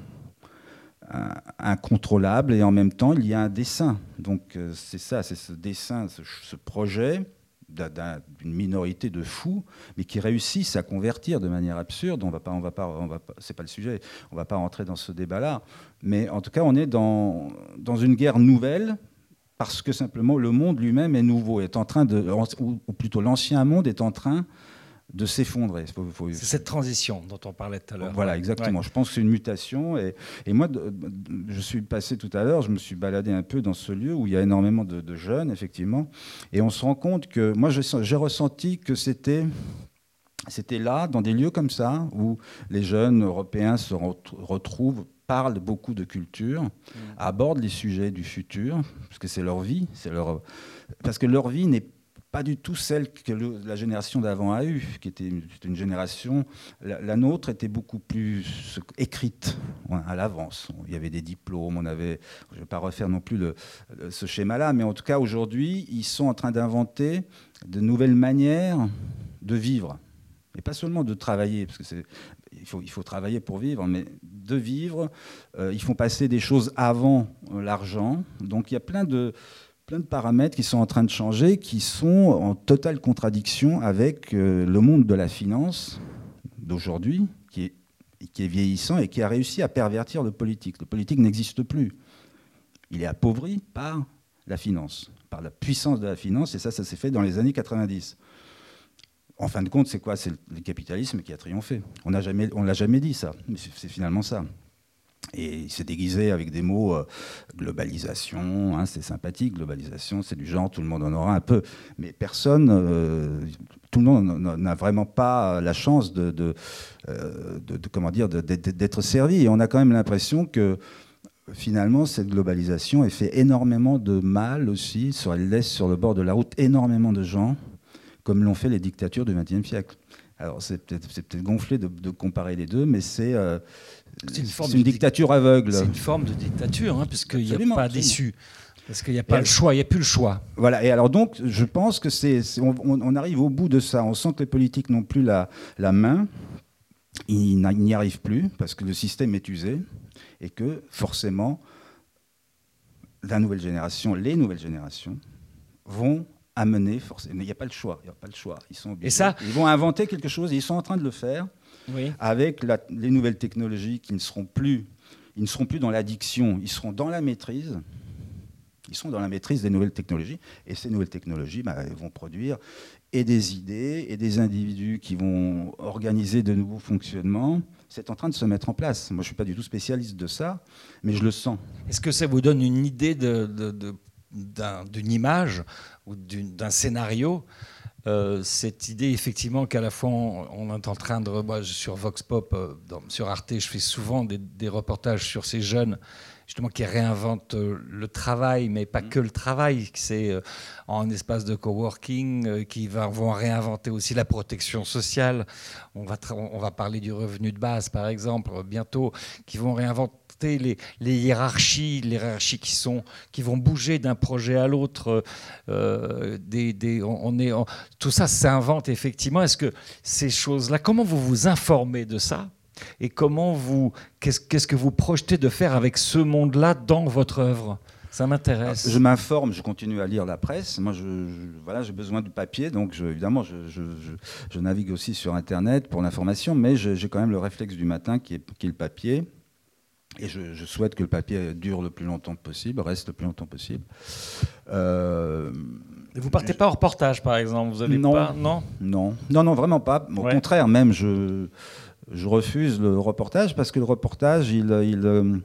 incontrôlable, et en même temps, il y a un dessin. Donc c'est ça, c'est ce dessin, ce, projet d'une minorité de fous, mais qui réussissent à convertir de manière absurde. On va pas, on va pas, va c'est pas le sujet. On va pas rentrer dans ce débat-là. Mais en tout cas, on est dans dans une guerre nouvelle parce que simplement le monde lui-même est nouveau, est en train de, ou plutôt l'ancien monde est en train de s'effondrer. C'est cette transition dont on parlait tout à l'heure. voilà, exactement. Je pense que c'est une mutation. Et, et moi, de- de- je suis passé tout à l'heure, je me suis baladé un peu dans ce lieu où il y a énormément de, de jeunes, effectivement. Et on se rend compte que moi, j'ai ressenti que c'était. C'était là, dans des lieux comme ça, où les jeunes européens se ret- retrouvent, parlent beaucoup de culture, abordent les sujets du futur, parce que c'est leur vie, c'est leur, parce que leur vie n'est pas du tout celle que la génération d'avant a eue, qui était une, génération. La, nôtre était beaucoup plus écrite ouais, à l'avance. Il y avait des diplômes, on avait. Je ne vais pas refaire non plus ce schéma-là, mais en tout cas aujourd'hui, ils sont en train d'inventer de nouvelles manières de vivre, et pas seulement de travailler, parce que c'est il faut travailler pour vivre, mais de vivre. Euh, ils font passer des choses avant euh, l'argent. Donc il y a plein de, plein de paramètres qui sont en train de changer, qui sont en totale contradiction avec euh, le monde de la finance d'aujourd'hui, qui est, qui est vieillissant et qui a réussi à pervertir le politique. Le politique n'existe plus. Il est appauvri par la finance, par la puissance de la finance, et ça, ça s'est fait dans les années 90. En fin de compte, c'est quoi? C'est le capitalisme qui a triomphé. On on l'a jamais dit ça, mais c'est finalement ça. Et il s'est déguisé avec des mots euh, globalisation, hein, c'est sympathique, globalisation, c'est du genre, tout le monde en aura un peu. Mais personne, euh, tout le monde n'a- vraiment pas la chance de, euh, comment dire, d'être servi. Et on a quand même l'impression que finalement, cette globalisation, elle fait énormément de mal aussi. Elle laisse sur le bord de la route énormément de gens, comme l'ont fait les dictatures du XXe siècle. Alors, c'est peut-être gonflé de, de comparer les deux, mais c'est euh, C'est une, forme dictature aveugle. C'est une forme de dictature, hein, puisqu'il n'y a pas absolument. Parce qu'il n'y a pas Et le choix, il n'y a plus le choix. Voilà, et alors donc, je pense que c'est, on, arrive au bout de ça. On sent que les politiques n'ont plus la, la main, ils n'y arrivent plus parce que le système est usé et que forcément, la nouvelle génération, les nouvelles générations vont amener forcément. Il n'y a pas le choix. Il a pas le choix. Ils sont obligés. Et ça- Ils vont inventer quelque chose. Et ils sont en train de le faire Oui. avec la- les nouvelles technologies qui ne seront plus, ils ne seront plus dans l'addiction. Ils seront dans la maîtrise. Ils sont dans la maîtrise des nouvelles technologies. Et ces nouvelles technologies bah, vont produire et des idées et des individus qui vont organiser de nouveaux fonctionnements. C'est en train de se mettre en place. Moi, je ne suis pas du tout spécialiste de ça, mais je le sens. Est-ce que ça vous donne une idée de- de- de- d'un- d'une image ou d'un scénario Euh, cette idée effectivement qu'à la fois on, on est en train de moi, sur Vox Pop euh, dans- sur Arte je fais souvent des, des reportages sur ces jeunes justement qui réinventent euh, le travail mais pas que le travail c'est euh, en espace de coworking qui va, vont réinventer aussi la protection sociale. On va on va parler du revenu de base par exemple bientôt qui vont réinventer les, hiérarchies, les hiérarchies qui sont qui vont bouger d'un projet à l'autre. euh, on, est, tout ça s'invente effectivement. Est-ce que ces choses-là, comment vous vous informez de ça et comment vous, qu'est-ce, que vous projetez de faire avec ce monde-là dans votre œuvre? Ça m'intéresse. Je m'informe, je continue à lire la presse. Moi, voilà, j'ai besoin du papier, donc évidemment, je, navigue aussi sur Internet pour l'information, mais j'ai quand même le réflexe du matin qui est le papier. Et je, je souhaite que le papier dure le plus longtemps possible, reste le plus longtemps possible. Euh, Et vous partez pas en reportage, par exemple Vous allez non, pas Non? Non, non, non, vraiment pas. Au Ouais. contraire, même, je, je refuse le reportage parce que le reportage, il, il, euh,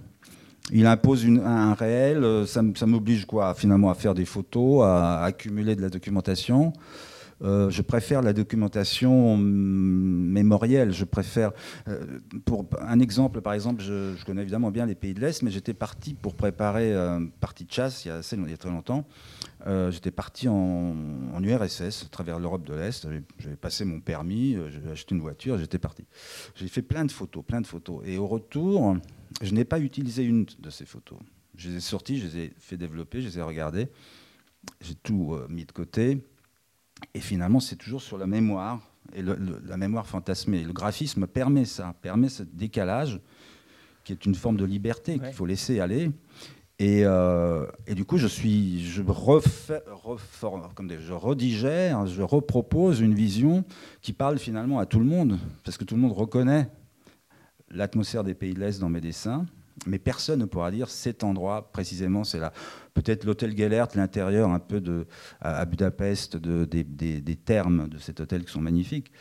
il impose une, un réel, euh, ça m'oblige quoi, finalement à faire des photos, à, accumuler de la documentation. Euh, je préfère la documentation mm, mémorielle. Je préfère, euh, pour un exemple, par exemple, je, connais évidemment bien les pays de l'Est, mais j'étais parti pour préparer euh, une partie de chasse il y a, assez, très longtemps. J'étais parti en, URSS, à travers l'Europe de l'Est. J'avais- passé mon permis, j'avais acheté une voiture, j'étais parti. J'ai fait plein de photos, plein de photos. Et au retour, je n'ai pas utilisé une de ces photos. Je les ai sorties, je les ai fait développer, je les ai regardées. J'ai tout mis de côté. Et finalement, c'est toujours sur la mémoire, et le- le- la mémoire fantasmée. Le graphisme permet ça, permet ce décalage, qui est une forme de liberté qu'il faut laisser aller. Et, euh, et du coup, je suis, je refais, reforme- comme des- je redigère, je repropose une vision qui parle finalement à tout le monde, parce que tout le monde reconnaît l'atmosphère des pays de l'Est dans mes dessins, mais personne ne pourra dire cet endroit précisément, c'est là. Peut-être l'hôtel Gellert, l'intérieur un peu de, à Budapest, de- des, des- des termes de cet hôtel qui sont magnifiques.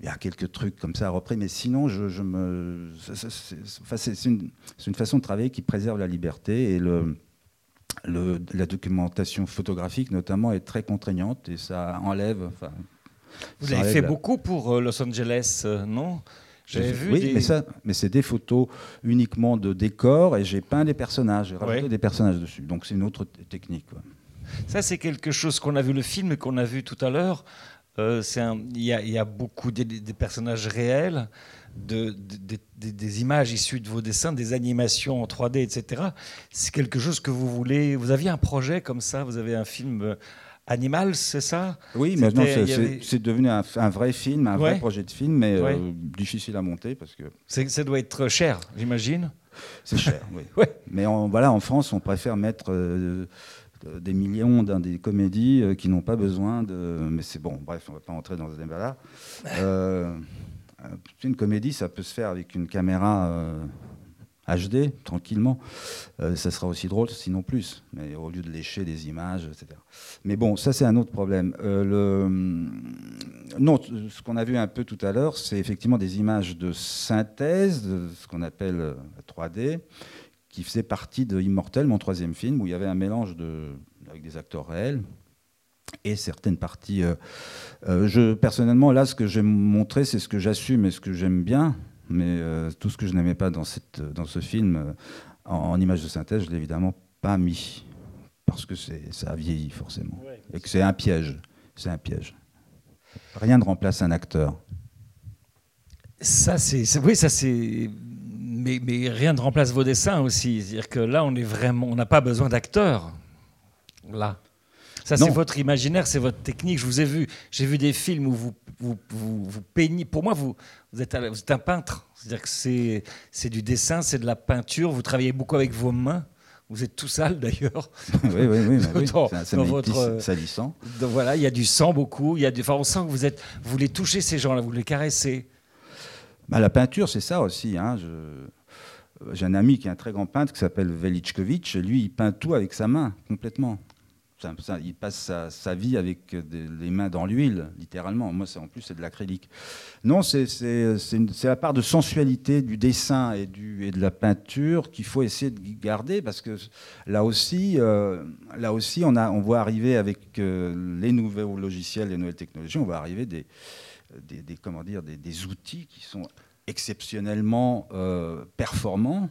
Il y a quelques trucs comme ça à repris, mais sinon, je, je me, c'est une, une façon de travailler qui préserve la liberté et le, le- la documentation photographique notamment est très contraignante et ça enlève. Enfin, Vous ça avez enlève fait la- beaucoup pour euh, Los Angeles, euh, non? J'avais vu oui, des- mais, ça, mais c'est des photos uniquement de décors et j'ai peint des personnages, j'ai rajouté Ouais. des personnages dessus. Donc c'est une autre technique. quoi. Ça, c'est quelque chose qu'on a vu le film qu'on a vu tout à l'heure. Euh, Il y, a- il y a beaucoup des, des personnages réels, de, de- de- des- des images issues de vos dessins, des animations en 3D, etc. C'est quelque chose que vous voulez. Vous aviez un projet comme ça, vous avez un film euh, Animal, c'est ça? Oui, maintenant c'est avait- devenu un, un vrai film, un Ouais. vrai projet de film, mais Ouais. euh, difficile à monter parce que Ça doit être cher, j'imagine. c'est cher. oui. Mais en, voilà, en France, on préfère mettre euh, des millions dans des comédies euh, qui n'ont pas besoin de. Mais c'est bon, bref, on ne va pas entrer dans ce débat-là. Euh, une comédie, ça peut se faire avec une caméra HD, tranquillement. Euh, ça sera aussi drôle, sinon plus. Mais au lieu de lécher des images, etc. Mais bon, ça, c'est un autre problème. Euh, le... Non, ce qu'on a vu un peu tout à l'heure, c'est effectivement des images de synthèse, de ce qu'on appelle euh, la 3D, qui faisait partie de Immortel, mon troisième film, où il y avait un mélange de, avec des acteurs réels et certaines parties. je, personnellement, là, ce que j'ai montré, c'est ce que j'assume et ce que j'aime bien, mais euh, tout ce que je n'aimais pas dans, cette, dans ce film, euh, en, en image de synthèse, je l'ai évidemment pas mis, parce que c'est- ça a vieilli forcément, et que c'est un piège. C'est un piège. Rien ne remplace un acteur. Ça, c'est, c'est- oui, ça c'est. Mais, mais rien ne remplace vos dessins aussi. C'est-à-dire que là, on est vraiment, on n'a pas besoin d'acteurs. Là. Ça, c'est votre imaginaire, c'est votre technique. Je vous ai vu, j'ai vu des films où vous, vous, vous, vous peignez. Pour moi, vous, vous, êtes, un- vous êtes un peintre. C'est-à-dire que c'est, c'est du dessin, c'est de la peinture. Vous travaillez beaucoup avec vos mains. Vous êtes tout sale d'ailleurs. Oui, oui, oui, oui. Dans- Ça- ça dans votre, dis- euh, salissant. donc voilà, il y a du sang beaucoup. Il y a du, enfin, on sent que vous êtes, vous les touchez ces gens-là, vous les caressez. Bah, la peinture, c'est ça aussi. hein. Je- J'ai un ami qui est un très grand peintre qui s'appelle Velichkovitch. Lui, il peint tout avec sa main, complètement. Il passe sa, vie avec des- les mains dans l'huile, littéralement. Moi, en plus, c'est de l'acrylique. Non, c'est la part de sensualité du dessin et, de la peinture qu'il faut essayer de garder parce que là aussi, euh, là aussi on, voit arriver avec euh, les nouveaux logiciels, les nouvelles technologies, on va arriver des, comment dire, des, outils qui sont exceptionnellement euh, performants,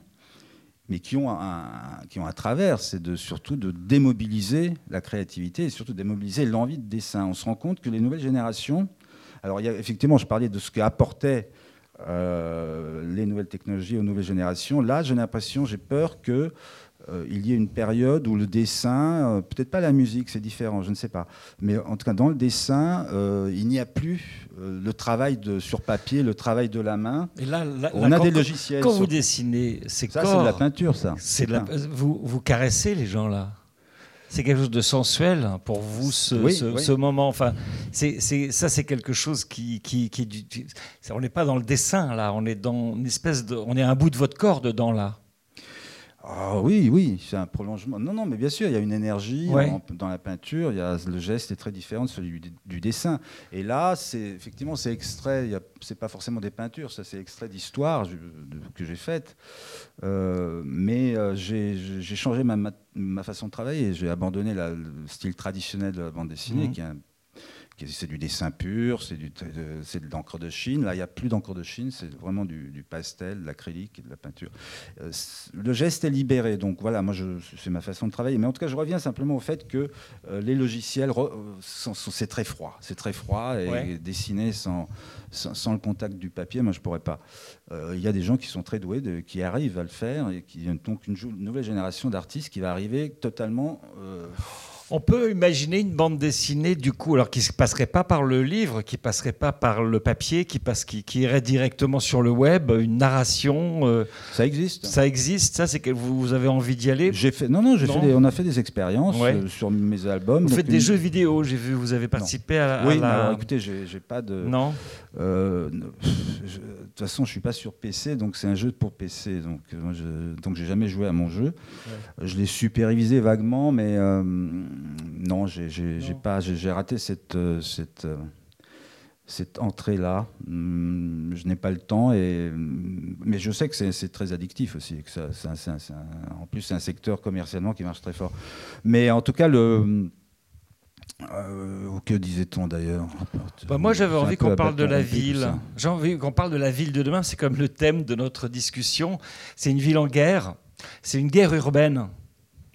mais qui ont un, travers, c'est de, surtout de démobiliser la créativité et surtout démobiliser l'envie de dessin. On se rend compte que les nouvelles générations, alors effectivement, je parlais de ce qu'apportaient euh, les nouvelles technologies aux nouvelles générations. Là, j'ai l'impression, j'ai peur que euh, il y ait une période où le dessin, euh, peut-être pas la musique, c'est différent, je ne sais pas, mais en tout cas dans le dessin, euh, il n'y a plus le travail de, sur papier, le travail de la main. Et là, là- on là, a quand- des logiciels. Quand sur- vous dessinez, c'est Ça, c'est de la peinture, ça. C'est la- vous, vous caressez les gens là. C'est quelque chose de sensuel hein, pour vous ce, Oui, ce- oui. ce moment. Enfin, c'est, ça c'est quelque chose qui, on n'est pas dans le dessin là. On est dans une espèce de, on est un bout de votre corps dedans là. Ah oui, oui, c'est un prolongement. Non, non, mais bien sûr, il y a une énergie Ouais. en- dans la peinture. Il y a, le geste est très différent de celui du, du dessin. Et là, c'est effectivement, c'est extrait. C'est pas forcément des peintures, ça, c'est extrait de- que j'ai faites. Euh, mais euh, j'ai changé ma, façon de travailler. J'ai abandonné la- le style traditionnel de la bande dessinée, Mhm. qui est un- c'est du dessin pur, c'est de, c'est de l'encre de Chine. Là, il n'y a plus d'encre de Chine, c'est vraiment du, du pastel, de l'acrylique et de la peinture. Euh, le geste est libéré, donc voilà, moi, c'est ma façon de travailler. Mais en tout cas, je reviens simplement au fait que euh, les logiciels, euh, c'est très froid, c'est très froid et Ouais. dessiner sans, sans, sans le contact du papier, moi, je pourrais pas. Euh, Il y a des gens qui sont très doués, de- qui arrivent à le faire et qui donc une nouvelle génération d'artistes qui va arriver totalement. On peut imaginer une bande dessinée, du coup, alors qui ne passerait pas par le livre, qui passerait pas par le papier, qui, passe, qui, qui irait directement sur le web, une narration. euh, ça existe. Ça existe, ça, c'est que vous, vous avez envie d'y aller? J'ai fait, non, non, j'ai Non. fait des- on a fait des expériences Ouais. euh, sur mes albums. Vous faites des une- jeux vidéo, j'ai vu, vous avez participé à, à Oui, la. écoutez, j'ai j'ai pas de. Non. Euh, ne- je- toute façon, je suis pas sur PC, donc c'est un jeu pour PC. Donc, euh, je, donc j'ai jamais joué à mon jeu. Je l'ai supervisé vaguement, mais euh, non, j'ai j'ai- j'ai pas, j'ai j'ai raté cette cette. euh, cette entrée-là, Hum, je n'ai pas le temps, et, hum, mais je sais que c'est- c'est très addictif aussi. Que ça, c'est un- c'est un- c'est un- en plus, c'est un secteur commercialement qui marche très fort. Mais en tout cas, le, euh, que disait-on d'ailleurs Bah, moi, j'avais envie qu'on parle de la ville. J'ai envie qu'on parle de la ville de demain. C'est comme le thème de notre discussion. C'est une ville en guerre. C'est une guerre urbaine.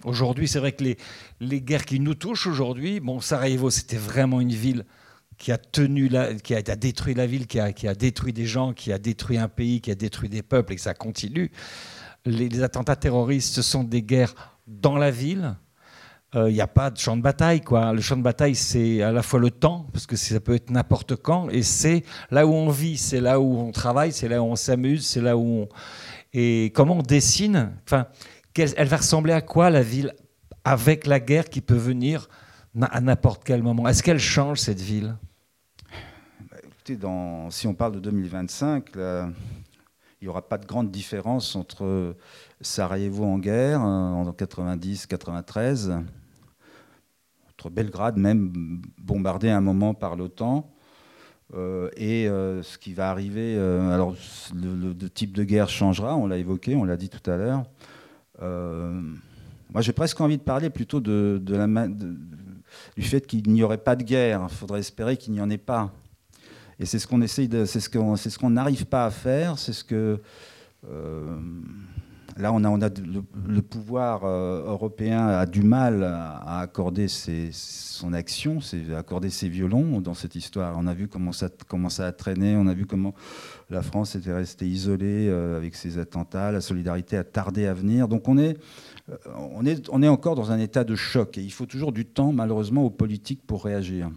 Aujourd'hui, c'est vrai que les, les guerres qui nous touchent aujourd'hui, bon, Sarajevo, c'était vraiment une ville qui a tenu, la, qui a, qui a détruit la ville, qui a, qui a détruit des gens, qui a détruit un pays, qui a détruit des peuples, et que ça continue. Les, les attentats terroristes, ce sont des guerres dans la ville. Il n'y a pas de champ de bataille. Quoi. Le champ de bataille, c'est à la fois le temps, parce que ça peut être n'importe quand, et c'est là où on vit, c'est là où on travaille, c'est là où on s'amuse, c'est là où on... Et comment on dessine enfin, Elle va ressembler à quoi la ville avec la guerre qui peut venir à n'importe quel moment? Est-ce qu'elle change cette ville? Écoutez, dans, si on parle de 2025, là, il n'y aura pas de grande différence entre Sarajevo en guerre euh, en 90-93, entre Belgrade même bombardé à un moment par l'OTAN, euh, et euh, ce qui va arriver. euh, alors le, type de guerre changera, on l'a évoqué, on l'a dit tout à l'heure. Moi, j'ai presque envie de parler plutôt de, la, du fait qu'il n'y aurait pas de guerre. Il faudrait espérer qu'il n'y en ait pas. Et c'est ce qu'on essaye c'est ce qu'on, ce qu'on n'arrive pas à faire. C'est ce que là on a, on a le, pouvoir euh, européen a du mal à, à accorder son action, c'est accorder ses violons dans cette histoire. On a vu comment ça, comment ça a traîné. On a vu comment la France était restée isolée euh, avec ses attentats. La solidarité a tardé à venir. Donc on est euh, on est, on est encore dans un état de choc et il faut toujours du temps, malheureusement, aux politiques pour réagir.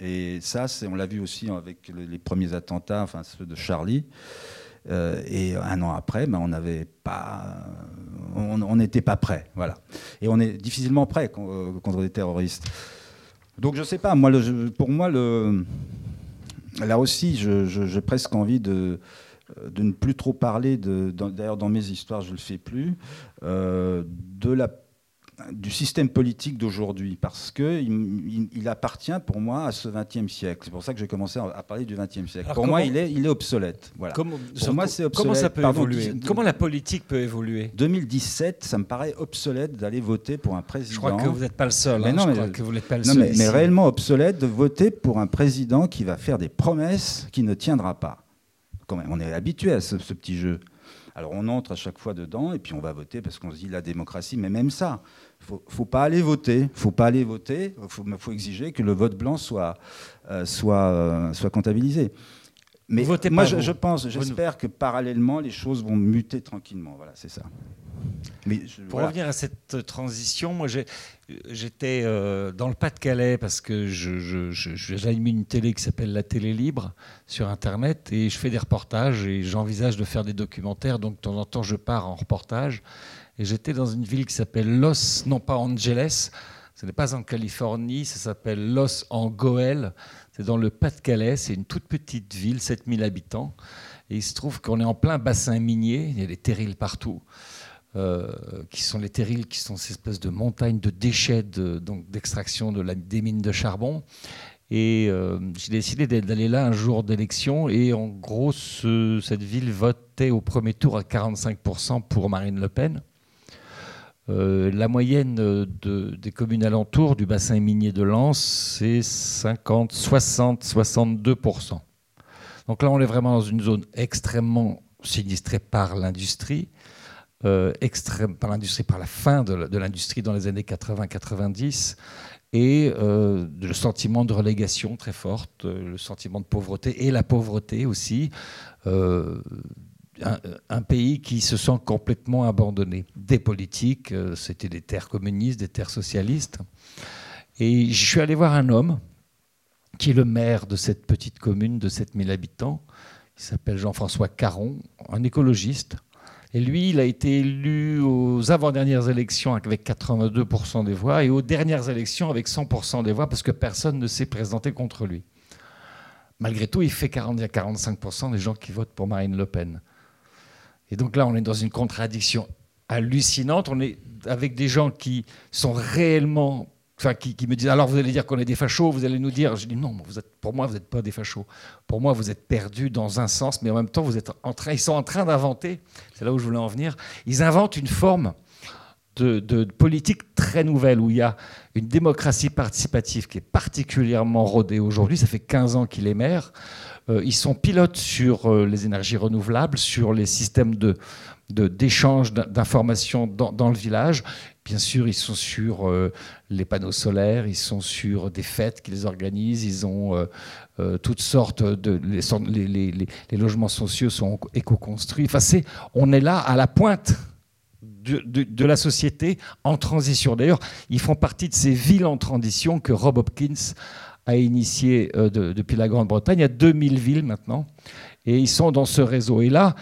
Et ça, on l'a vu aussi avec le- les premiers attentats, enfin ceux de Charlie. Euh, et un an après, ben, on n'avait pas, on n'était pas prêt, voilà. Et on est difficilement prêt euh, contre des terroristes. Donc je sais pas, moi, pour moi, le, là aussi, j'ai presque envie de, de ne plus trop parler, d'ailleurs dans mes histoires, je ne le fais plus, euh, de la, du système politique d'aujourd'hui, parce qu'il il, appartient pour moi à ce XXe siècle. C'est pour ça que j'ai commencé à parler du XXe siècle. Alors pour moi, il est, il est obsolète. Voilà. Comment- pour moi, c'est obsolète. Comment ça peut Pardon, évoluer Comment la politique peut évoluer 2017, ça me paraît obsolète d'aller voter pour un président. Je crois que vous n'êtes pas le seul. Mais hein, non, je mais crois que vous n'êtes pas le non, seul. mais, réellement obsolète de voter pour un président qui va faire des promesses qu'il ne tiendra pas. Quand même, on est habitué à ce, ce petit jeu. Alors on entre à chaque fois dedans et puis on va voter parce qu'on se dit la démocratie. Mais même ça, faut, faut pas aller voter. Faut pas aller voter. Faut, faut exiger que le vote blanc soit euh, soit euh, soit comptabilisé. Mais Vous votez moi, pas, je, pense, j'espère que parallèlement les choses vont muter tranquillement. Voilà, c'est ça. Mais je- Pour voilà. revenir à cette transition, moi j'étais euh, dans le Pas-de-Calais parce que j'anime une télé qui s'appelle La Télé Libre sur Internet et je fais des reportages et j'envisage de faire des documentaires. Donc de temps en temps, je pars en reportage. J'étais dans une ville qui s'appelle Los, non pas Angeles, ce n'est pas en Californie, ça s'appelle Los en Goël. C'est dans le Pas-de-Calais, c'est une toute petite ville, 7000 habitants. Et il se trouve qu'on est en plein bassin minier, il y a des terrils partout. euh, qui sont les terrils, qui sont ces espèces de montagnes de déchets d'extraction de, des mines de charbon. Et euh, j'ai décidé d'aller là un jour d'élection. Et en gros, cette ville votait au premier tour à 45% pour Marine Le Pen. Euh, la moyenne de, des communes alentours du bassin minier de Lens, c'est 50, 60, 62%. Donc là, on est vraiment dans une zone extrêmement sinistrée par l'industrie, euh, par l'industrie, par la fin de l'industrie dans les années 80-90, et euh, le sentiment de relégation très forte, le sentiment de pauvreté et la pauvreté aussi. Euh, un, pays qui se sent complètement abandonné. Des politiques, euh, c'était des terres communistes, des terres socialistes. Et je suis allé voir un homme qui est le maire de cette petite commune de 7000 habitants. Il s'appelle Jean-François Caron, un écologiste. Et lui, il a été élu aux avant-dernières élections avec 82% des voix et aux dernières élections avec 100% des voix parce que personne ne s'est présenté contre lui. Malgré tout, il fait 40 à 45% des gens qui votent pour Marine Le Pen. Et donc là, on est dans une contradiction hallucinante. On est avec des gens qui sont réellement. Enfin, qui, me disent alors vous allez dire qu'on est des fachos, vous allez nous dire. Je dis non, pour moi, vous n'êtes pas des fachos. Pour moi, vous êtes perdus dans un sens, mais en même temps, vous êtes en train, ils sont en train d'inventer, c'est là où je voulais en venir, ils inventent une forme de, de, politique très nouvelle où il y a une démocratie participative qui est particulièrement rodée aujourd'hui. Ça fait 15 ans qu'il est maire. Euh, ils sont pilotes sur euh, les énergies renouvelables, sur les systèmes de, d'échange d'informations dans, le village. Bien sûr, ils sont sur euh, les panneaux solaires, ils sont sur des fêtes qu'ils organisent, ils ont toutes sortes de... Les, logements sociaux sont éco-construits. Enfin, on est là à la pointe de, de, la société en transition. D'ailleurs, ils font partie de ces villes en transition que Rob Hopkins a initié euh, depuis la Grande-Bretagne. Il y a 2000 villes maintenant, et ils sont dans ce réseau. Et là,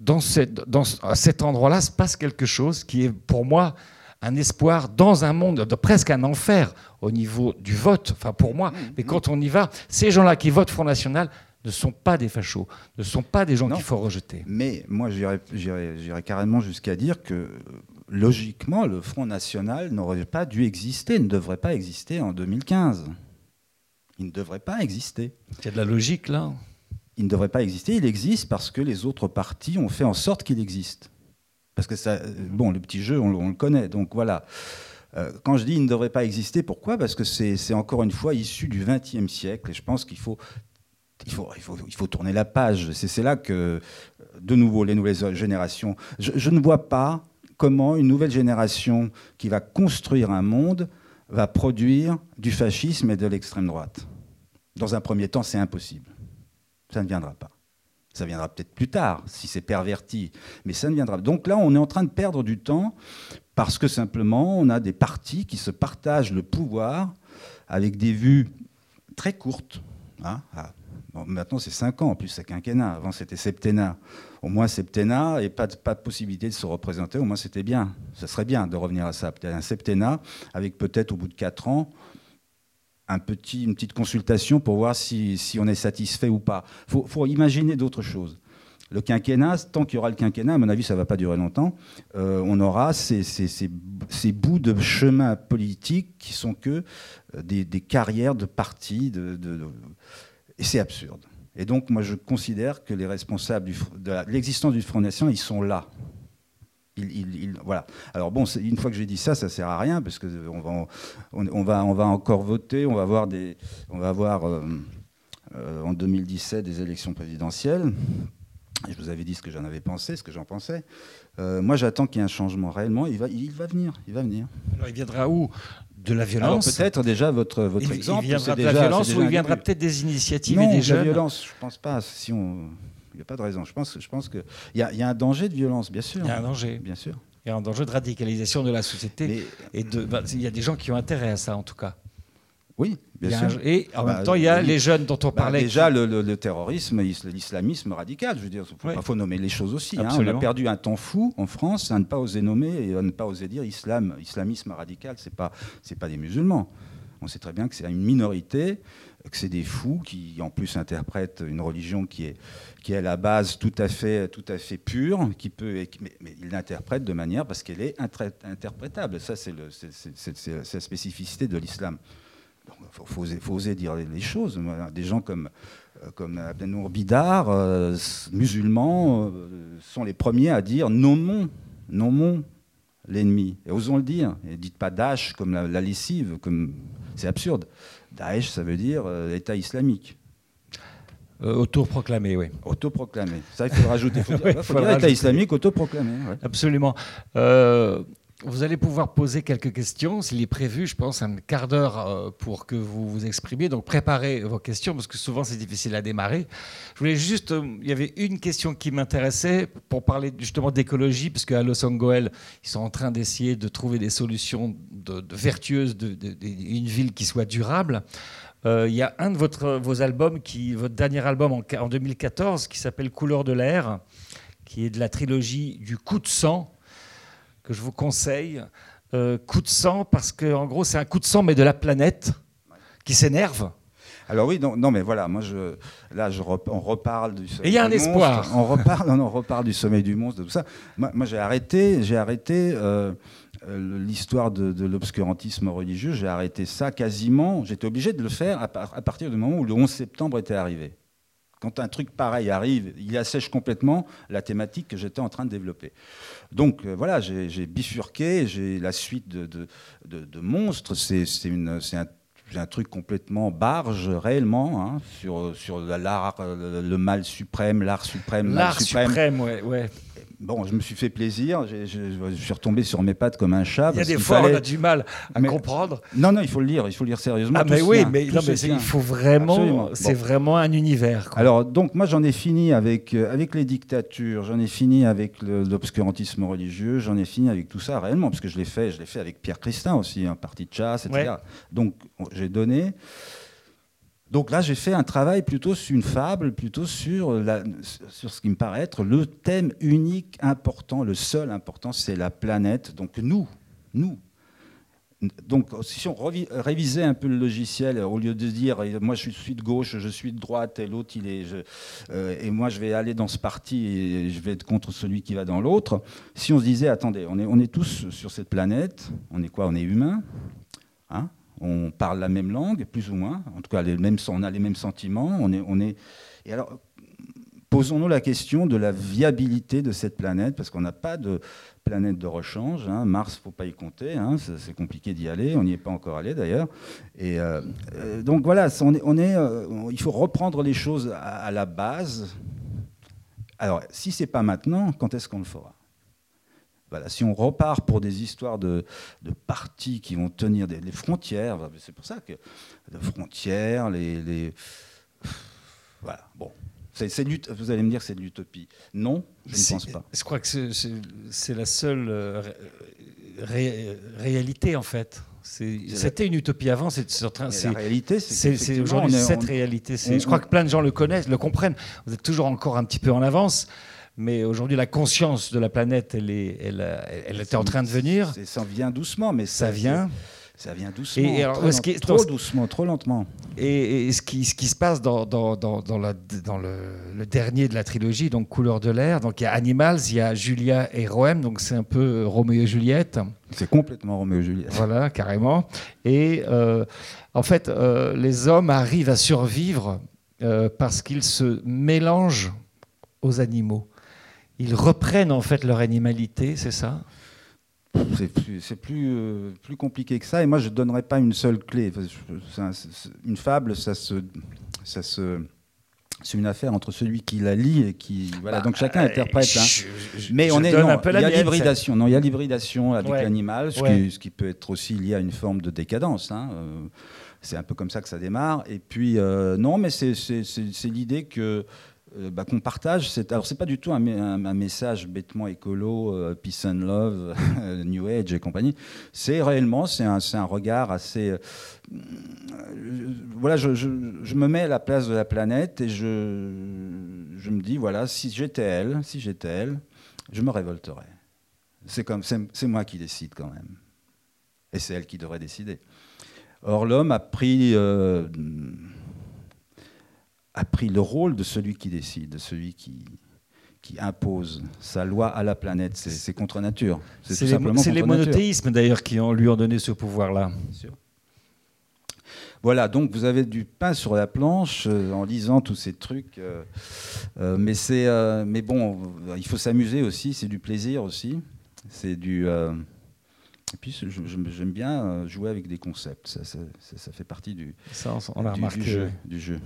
dans, dans à cet endroit-là, se passe quelque chose qui est pour moi un espoir dans un monde de presque un enfer au niveau du vote, enfin pour moi. Mmh, Mais mmh. quand on y va, ces gens-là qui votent Front National ne sont pas des fachos, ne sont pas des gens qu'il faut rejeter. Mais moi, j'irais carrément jusqu'à dire que logiquement, le Front National n'aurait pas dû exister, ne devrait pas exister en 2015 il ne devrait pas exister. Il y a de la logique là Il ne devrait pas exister, il existe parce que les autres partis ont fait en sorte qu'il existe. Parce que ça, bon, le petit jeu, on, le connaît, donc voilà. Euh, quand je dis il ne devrait pas exister, pourquoi? Parce que c'est encore une fois issu du XXe siècle, et je pense qu'il faut il faut, il, faut, il faut, tourner la page. C'est là que, de nouveau, les nouvelles générations. Je, je, ne vois pas comment une nouvelle génération qui va construire un monde va produire du fascisme et de l'extrême droite. Dans un premier temps, c'est impossible. Ça ne viendra pas. Ça viendra peut-être plus tard, si c'est perverti, mais ça ne viendra pas. Donc là, on est en train de perdre du temps parce que simplement, on a des partis qui se partagent le pouvoir avec des vues très courtes. Hein, maintenant, c'est cinq ans, en plus, c'est quinquennat. Avant, c'était septennat. Au moins, septennat et pas de, possibilité de se représenter. Au moins, c'était bien. Ce serait bien de revenir à ça. Peut-être un septennat, avec peut-être, au bout de quatre ans, un petit, une petite consultation pour voir si, on est satisfait ou pas. Il faut, imaginer d'autres choses. Le quinquennat, tant qu'il y aura le quinquennat, à mon avis, ça ne va pas durer longtemps, euh, on aura ces, bouts de chemin politique qui sont que euh, des, carrières de partis, de et c'est absurde. Et donc, moi, je considère que les responsables de l'existence du Front National, ils sont là. Ils, voilà. Alors bon, une fois que j'ai dit ça, ça sert à rien parce que on va, on, va, on va encore voter, on va avoir des, on va avoir euh, euh, en 2017 des élections présidentielles. je vous avais dit ce que j'en avais pensé, ce que j'en pensais. Euh, moi, j'attends qu'il y ait un changement réellement. Il va, il va venir, il va venir. Alors, il viendra où? De la violence. Peut-être déjà votre, votre exemple. Il viendra de la violence ou il viendra peut-être des initiatives et des jeunes. la violence, je pense pas. Si on... Il n'y a pas de raison. Je pense, je pense qu'il y, a, y a un danger de violence, bien sûr. Il y a un danger. Bien sûr. Il y a un danger de radicalisation de la société. Et de, bah, il y a des gens qui ont intérêt à ça, en tout cas. Oui, bien sûr. et en même bah, temps, il y a les jeunes dont on bah, parlait. déjà, le, terrorisme, l'islamisme radical, je veux dire, il faut, nommer les choses aussi. Hein. On a perdu un temps fou en France à ne pas oser nommer et à ne pas oser dire islam, islamisme radical, c'est pas, c'est pas des musulmans. On sait très bien que c'est une minorité que c'est des fous qui, en plus, interprètent une religion qui est, qui est à la base tout à fait, tout à fait pure, qui peut, mais, ils l'interprètent de manière parce qu'elle est interprétable. Ça, c'est la spécificité de l'islam. Il faut, faut, oser, dire les, choses. Des gens comme, euh, comme Abdenour Bidar, euh, musulmans, euh, sont les premiers à dire nommons, nommons l'ennemi. Et osons le dire. Et dites pas Daesh comme la, la lessive, comme c'est absurde. Daesh, ça veut dire l'État islamique. Euh, autoproclamé, oui. Autoproclamé. Ça, il faut le rajouter. Il faut, dire, État islamique autoproclamé. Absolument. Vous allez pouvoir poser quelques questions. S'il est prévu, je pense, un quart d'heure euh, pour que vous vous exprimiez. Donc préparez vos questions parce que souvent c'est difficile à démarrer. Je voulais juste, euh, il y avait une question qui m'intéressait pour parler justement d'écologie, parce qu'à Los Angeles, ils sont en train d'essayer de trouver des solutions vertueuses, de, une ville qui soit durable. Euh, il y a un de vos albums, votre dernier album en, en 2014, qui s'appelle Couleur de l'air, qui est de la trilogie du coup de sang que je vous conseille. Euh, coup de sang, parce qu'en gros, c'est un coup de sang, mais de la planète, qui s'énerve. Alors oui, non, non, mais voilà, moi, je, là, je on reparle du sommeil Et il y a un espoir. On reparle, on reparle du sommeil du monstre, de tout ça. Moi, j'ai arrêté, j'ai arrêté euh, euh, l'histoire de, l'obscurantisme religieux. J'ai arrêté ça quasiment. J'étais obligé de le faire à, à, partir du moment où le 11 septembre était arrivé. Quand un truc pareil arrive, il assèche complètement la thématique que j'étais en train de développer. Donc euh, voilà, j'ai bifurqué, j'ai la suite de, de, Monstres, c'est un un truc complètement barge réellement hein, sur, sur l'art, le mal suprême, l'art suprême, l'art suprême. suprême ouais, ouais. Bon, je me suis fait plaisir, je, suis retombé sur mes pattes comme un chat. Il y a des fois, on a du mal à comprendre. Non, non, il faut le lire, il faut le lire sérieusement. Ah, mais oui, mais, il faut vraiment, c'est vraiment un univers. Alors, donc, moi, j'en ai fini avec, euh, avec les dictatures, j'en ai fini avec l'obscurantisme religieux, j'en ai fini avec tout ça réellement, parce que je l'ai fait, je l'ai fait avec Pierre Christin aussi, un hein, parti de chasse, etc. Donc, j'ai donné. Donc là, j'ai fait un travail plutôt sur une fable, plutôt sur, la, sur ce qui me paraît être le thème unique important, le seul important, c'est la planète. Donc nous, nous. Donc si on révisait un peu le logiciel, au lieu de dire moi je suis de gauche, je suis de droite et l'autre il est, euh, et moi je vais aller dans ce parti et je vais être contre celui qui va dans l'autre. Si on se disait attendez, on est, on est tous sur cette planète, on est quoi On est humain, hein? On parle la même langue, plus ou moins. En tout cas, on a les mêmes sentiments. On est, on est... Et alors, posons-nous la question de la viabilité de cette planète, parce qu'on n'a pas de planète de rechange. Hein. Mars, faut pas y compter. Hein. C'est compliqué d'y aller. On n'y est pas encore allé d'ailleurs. Et euh, euh, donc voilà, on est, euh, il faut reprendre les choses à, à la base. Alors, si c'est pas maintenant, quand est-ce qu'on le fera? Si on repart pour des histoires de, partis qui vont tenir des, les frontières, c'est pour ça que les frontières, les, voilà, bon. vous allez me dire que c'est de l'utopie. Non, je ne pense pas. Je crois que c'est la seule euh, réalité, en fait. C'était une utopie avant, c'est La réalité, c'est aujourd'hui cette réalité. je crois que plein de gens le connaissent, le comprennent. Vous êtes toujours encore un petit peu en avance. Mais aujourd'hui, la conscience de la planète, elle, est, elle, elle était en train de venir. Ça vient doucement, mais ça, vient. Ça vient doucement. Et alors, trop, ce qui trop doucement, trop lentement. Et, ce, qui, ce, qui, se passe dans, dans, dans, dans, la, dans le, dernier de la trilogie, donc Couleur de l'air, donc il y a Animals, il y a Julia et Roem, donc c'est un peu Roméo et Juliette. C'est complètement Roméo et Juliette. Voilà, carrément. Et euh, en fait, euh, les hommes arrivent à survivre euh, parce qu'ils se mélangent aux animaux ils reprennent en fait leur animalité, c'est ça? C'est plus, euh, plus, compliqué que ça. Et moi, je ne donnerais pas une seule clé. une fable, ça se, ça se, c'est une affaire entre celui qui la lit et qui. Voilà, donc chacun bah, interprète. Hein. Mais on est. Non, il y a l'hybridation. Non, il y a l'hybridation avec l'animal, ce, qui, ce, qui, peut être aussi lié à une forme de décadence. Hein. Euh, c'est un peu comme ça que ça démarre. Et puis, euh, non, mais c'est l'idée que euh, bah, qu'on partage. Alors, c'est pas du tout un, message bêtement écolo, euh, peace and love, New Age et compagnie. C'est réellement, c'est un, regard assez. Euh, voilà, je, me mets à la place de la planète et je, je me dis voilà, si j'étais elle, si j'étais elle, je me révolterais. C'est comme, c'est moi qui décide quand même, et c'est elle qui devrait décider. Or, l'homme a pris a pris le rôle de celui qui décide, de celui qui, qui impose sa loi à la planète. C'est contre nature. C'est les, les monothéismes d'ailleurs qui ont, lui ont donné ce pouvoir-là. Voilà, donc vous avez du pain sur la planche euh, en lisant tous ces trucs. euh, euh, mais, c'est, mais bon, il faut s'amuser aussi, c'est du plaisir aussi. C'est du. et puis j'aime bien jouer avec des concepts. Ça, ça- ça- ça fait partie du, Ça, on l'a du- remarqué. du jeu. Du jeu.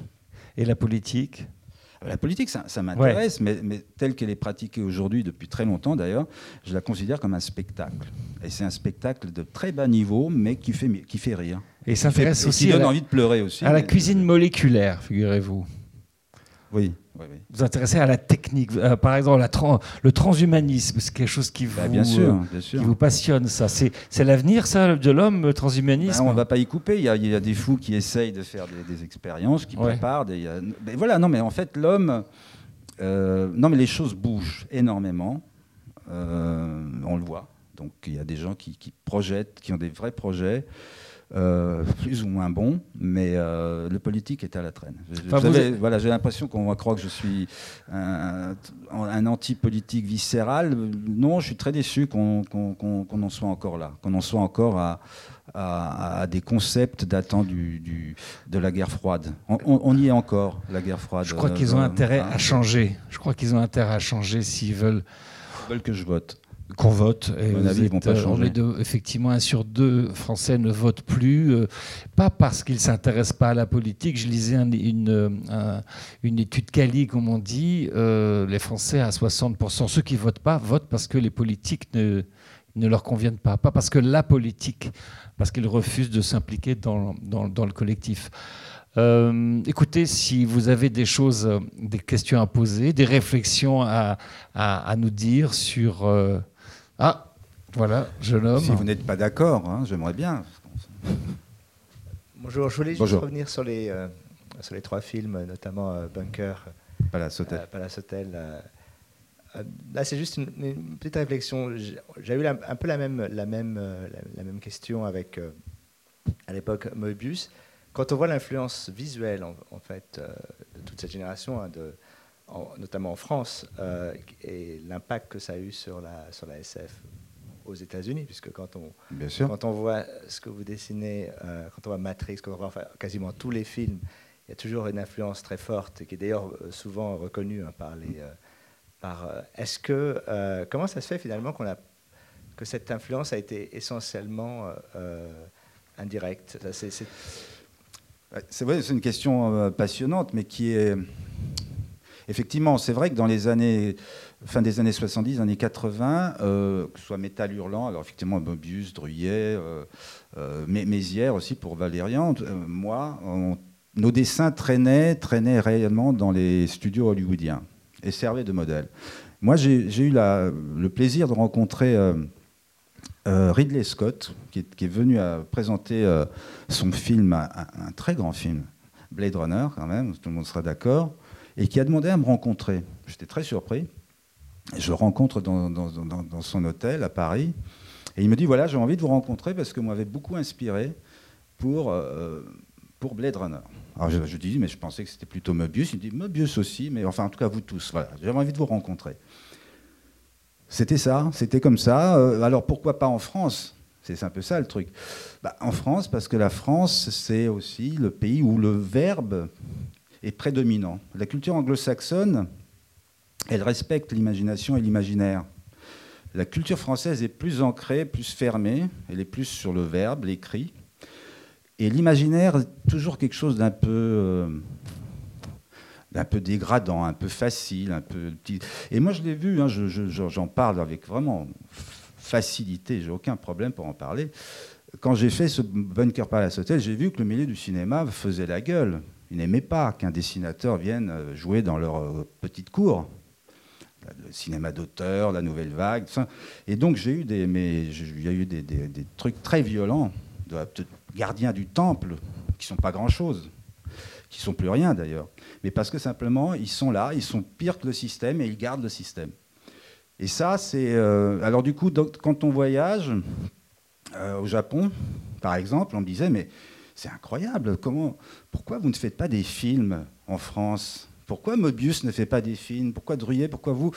Et la politique La politique, ça, ça m'intéresse, mais, mais telle qu'elle est pratiquée aujourd'hui, depuis très longtemps d'ailleurs, je la considère comme un spectacle. Et c'est un spectacle de très bas niveau, mais qui fait, qui fait rire. Et Qui s'intéresse aussi qui donne la, envie de pleurer aussi. à la cuisine moléculaire, figurez-vous. Oui, oui, oui. Vous vous intéressez à la technique, euh, par exemple la le transhumanisme, c'est quelque chose qui vous, Bah, bien sûr, euh, bien sûr. qui vous passionne. Ça, c'est l'avenir, ça, de l'homme, le transhumanisme? Ben, on ne va pas y couper. Il y, a, il y a des fous qui essayent de faire des, des expériences, qui Ouais. préparent. Des, a- ben voilà, non, mais en fait, l'homme. euh, non, mais les choses bougent énormément. Euh, on le voit. Donc, il y a des gens qui, qui projettent, qui ont des vrais projets. Euh, plus ou moins bons, mais euh, le politique est à la traîne. Enfin, Voilà, j'ai l'impression qu'on va croire que je suis un, un anti-politique viscéral. Non, je suis très déçu qu'on en soit encore là, qu'on en soit encore à, à- à des concepts datant du, du- de la guerre froide. On, on- on y est encore, la guerre froide. Je crois Euh, qu'ils ont intérêt hein, à changer. Je crois qu'ils ont intérêt à changer s'ils veulent Ils veulent que je vote. Qu'on vote. Et mon ils vont pas euh, changer. on est de- effectivement, un sur deux Français ne votent plus, euh, pas parce qu'ils ne s'intéressent pas à la politique. Je lisais un- une, euh, un- une étude Cali, comme on dit, euh, les Français à 60%, ceux qui ne votent pas, votent parce que les politiques ne, ne leur conviennent pas, pas parce que la politique, parce qu'ils refusent de s'impliquer dans, dans- dans le collectif. Euh, écoutez, si vous avez des choses, des questions à poser, des réflexions à, à- à nous dire sur... Ah, voilà, jeune homme. Si vous n'êêtes pas d'accord, hein, j'aimerais bien. Bonjour, je voulais juste Bonjour. revenir sur les, euh, sur les trois films, notamment euh, Bunker, Palace Hotel. euh, Palace Hotel. euh, euh, là, c'est juste une, une petite réflexion. J'ai eu la- un peu la même, la même, la, la même question avec, euh, à l'époque, Moebius. Quand on voit l'influence visuelle, en, en fait, euh, de toute cette génération, hein, de, en- notamment en France, euh, et l'impact que ça a eu sur la, sur la SF aux États-Unis, puisque quand on, Bien sûr. quand on voit ce que vous dessinez, euh, quand on voit Matrix, quand on voit enfin, quasiment tous les films, il y a toujours une influence très forte, qui est d'ailleurs euh, souvent reconnue hein, par les. euh, par, est-ce que comment ça se fait finalement qu'on a que cette influence a été essentiellement indirecte? C'est- c'est- C'est vrai, c'est une question passionnante, mais qui est. Effectivement, c'est vrai que dans les années. Fin des années 70, années 80, euh, que ce soit Métal Hurlant, alors effectivement Mobius, Druyet, euh, euh, Mé- Mézières aussi pour Valérian, euh, moi, nos dessins traînaient, traînaient réellement dans les studios hollywoodiens et servaient de modèle. Moi, j'ai eu le plaisir de rencontrer Ridley Scott, qui est, venu à présenter son film, un, un très grand film, Blade Runner, quand même, tout le monde sera d'accord, et qui a demandé à me rencontrer. J'étais très surpris. Je le rencontre dans, son hôtel à Paris, et il me dit voilà, j'ai envie de vous rencontrer parce que vous m'avez beaucoup inspiré pour, euh, pour Blade Runner. Alors je, je dis mais je pensais que c'était plutôt Mobius. Il me dit Mobius aussi, mais enfin en tout cas vous tous. Voilà, j'avais envie de vous rencontrer. C'était ça, c'était comme ça. Euh, alors pourquoi pas en France? C'est un peu ça le truc. Bah, en France, parce que la France, c'est aussi le pays où le verbe est prédominant. La culture anglo-saxonne, elle respecte l'imagination et l'imaginaire. La culture française est plus ancrée, plus fermée, elle est plus sur le verbe, l'écrit. Et l'imaginaire toujours quelque chose d'un peu, euh, peu dégradant, un peu facile, un peu petit. Et moi, je l'ai vu, hein, je- je- je- j'en parle avec vraiment facilité, j'ai aucun problème pour en parler. Quand j'ai fait ce Bunker Palace Hotel, j'ai vu que le milieu du cinéma faisait la gueule. Ils n'aimaient pas qu'un dessinateur vienne euh, jouer dans leur euh, petite cour. Le cinéma d'auteur, la nouvelle vague. Et donc, j'ai eu des, mais il y a eu des, trucs très violents de, de gardiens du temple qui sont pas grand-chose, qui sont plus rien d'ailleurs. Mais parce que simplement, ils sont là, ils sont pires que le système et ils gardent le système. Et ça, c'est. euh, alors, du coup, quand on voyage euh, au Japon, par exemple, on me disait, mais c'est incroyable, comment, pourquoi vous ne faites pas des films en France? Pourquoi Mobius ne fait pas des films? Pourquoi Druyer? Pourquoi vous?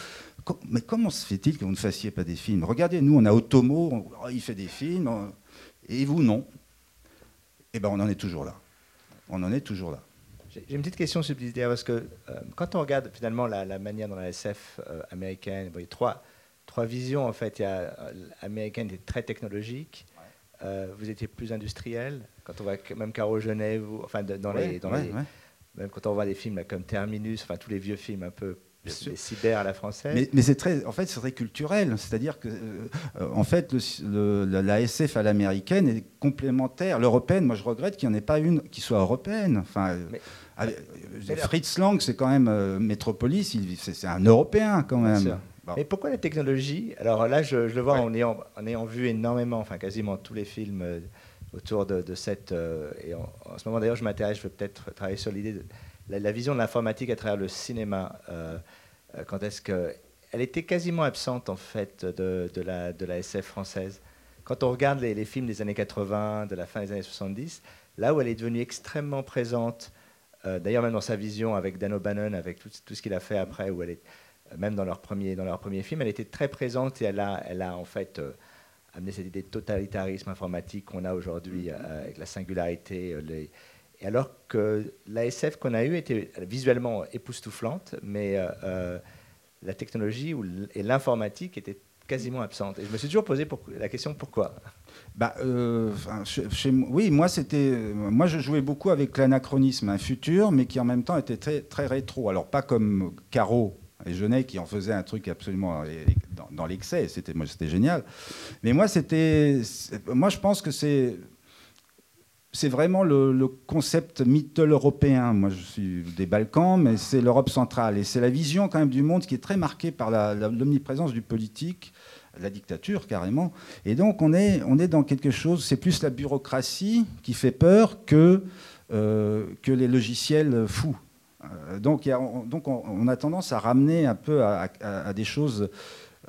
Mais comment se fait-il que vous ne fassiez pas des films? Regardez, nous, on a Otomo, oh, il fait des films, et vous, non. Eh bien, on en est toujours là. On en est toujours là. J'ai une petite question subsidiaire parce que euh, quand on regarde finalement la, manière dont la SF euh, américaine, y a trois, trois visions en fait. Il a l'américaine est très technologique, vous étiez plus industriel. Quand on voit même Caro Genève, enfin dans les, dans les même quand on voit des films comme Terminus, enfin tous les vieux films un peu les cyber à la française. Mais, c'est très, en fait, c'est très culturel. C'est-à-dire que, euh, en fait, le, la SF à l'américaine est complémentaire. L'européenne, moi, je regrette qu'il n'y en ait pas une qui soit européenne. Enfin, euh, Fritz Lang, c'est quand même euh, Métropolis. C'est un Européen quand même. Mais pourquoi la technologie? Alors là, je, le vois en, ayant, en ayant vu énormément, enfin quasiment tous les films autour de, cette. Euh, et en, ce moment d'ailleurs, je m'intéresse, je veux peut-être travailler sur l'idée de la, vision de l'informatique à travers le cinéma. Euh, euh, quand est-ce que. Elle était quasiment absente en fait de, de, la, de la SF française. Quand on regarde les, films des années 80, de la fin des années 70, là où elle est devenue extrêmement présente, d'ailleurs même dans sa vision avec Dan O'Bannon, avec tout, tout ce qu'il a fait après, où elle est, même dans leur premier, dans leur premier film, elle était très présente et elle a, elle a en fait amener cette idée de totalitarisme informatique qu'on a aujourd'hui euh, avec la singularité. Euh, les... Et alors que l'ASF qu'on a eue était visuellement époustouflante, mais euh, la technologie et l'informatique étaient quasiment absentes. Et je me suis toujours posé la question pourquoi? Bah, chez, oui, moi c'était, moi je jouais beaucoup avec l'anachronisme, un futur, mais qui en même temps était très, très rétro. Alors pas comme Caro et Genet qui en faisait un truc absolument dans, l'excès. C'était c'était génial. Mais moi, c'était, moi, je pense que c'est c'est vraiment le, concept middle européen. Moi, je suis des Balkans, mais c'est l'Europe centrale. Et c'est la vision quand même du monde qui est très marquée par l'omniprésence du politique, la dictature carrément. Et donc, on est, on est dans quelque chose, c'est plus la bureaucratie qui fait peur que, euh, que les logiciels fous. Euh, donc, on, a tendance à ramener un peu à, des choses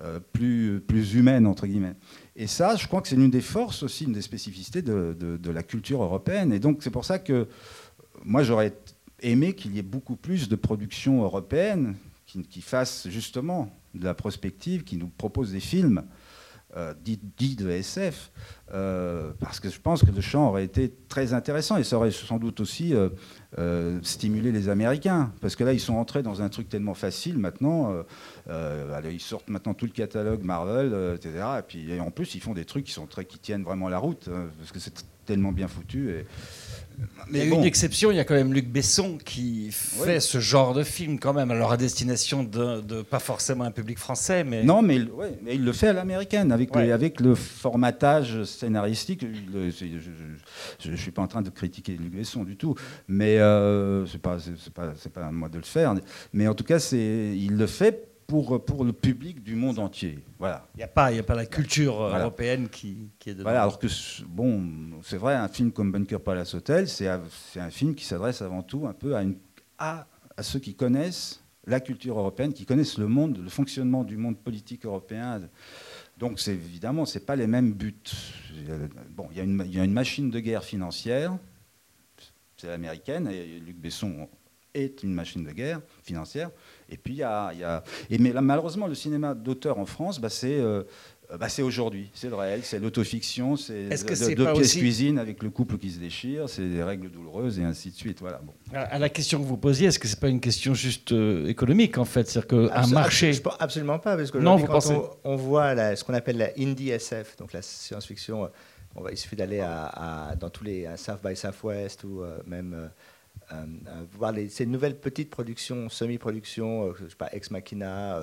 euh, plus, plus humaines, entre guillemets. Et ça, je crois que c'est l'une des forces aussi, une des spécificités de, de, la culture européenne. Et donc, c'est pour ça que moi, j'aurais aimé qu'il y ait beaucoup plus de productions européennes qui, qui, fassent justement de la prospective, qui nous proposent des films euh, dits, de SF, parce que je pense que le champ aurait été très intéressant et ça aurait sans doute aussi euh, stimuler les Américains. Parce que là, ils sont entrés dans un truc tellement facile maintenant. Euh, euh, ils sortent maintenant tout le catalogue Marvel, etc. Et puis en plus, ils font des trucs qui, sont très, qui tiennent vraiment la route. Hein, parce que c'est tellement bien foutu. Et, mais il y a une exception, il y a quand même Luc Besson qui fait ce genre de film quand même, alors à destination de, pas forcément un public français, mais... Non, mais, mais il le fait à l'américaine, avec, le, avec le formatage scénaristique. je ne suis pas en train de critiquer Luc Besson du tout, mais euh, ce n'est pas, pas, pas à moi de le faire. Mais en tout cas, il le fait pour, pour le public du monde entier. Voilà. Il n'y a, pas, a pas la culture euh, européenne qui, qui, est dedans. Voilà, alors que, bon, c'est vrai, un film comme Bunker Palace Hotel, c'est un film qui s'adresse avant tout un peu à, une, à, à, ceux qui connaissent la culture européenne, qui connaissent le monde, le fonctionnement du monde politique européen. Donc, c'est évidemment, ce pas les mêmes buts. Bon, il y, a une, il y a une machine de guerre financière, c'est l'américaine, et Luc Besson est une machine de guerre financière. Et puis, il y a. Y a et mais là, malheureusement, le cinéma d'auteur en France, bah, c'est. Euh, bah, c'est aujourd'hui, c'est le réel, c'est l'autofiction, c'est de, deux pièces cuisine avec le couple qui se déchire, c'est des règles douloureuses et ainsi de suite. Voilà. Bon. À la question que vous posiez, est-ce que c'est pas une question juste euh, économique en fait, c'est-à-dire qu'un marché je, Absolument pas, parce que non, vous quand pensez... on, voit la, ce qu'on appelle la indie SF, donc la science-fiction, on va, il suffit d'aller à, dans tous les South by Southwest ou même euh, euh, voir les, ces nouvelles petites productions, semi-productions, euh, je sais pas, Ex Machina,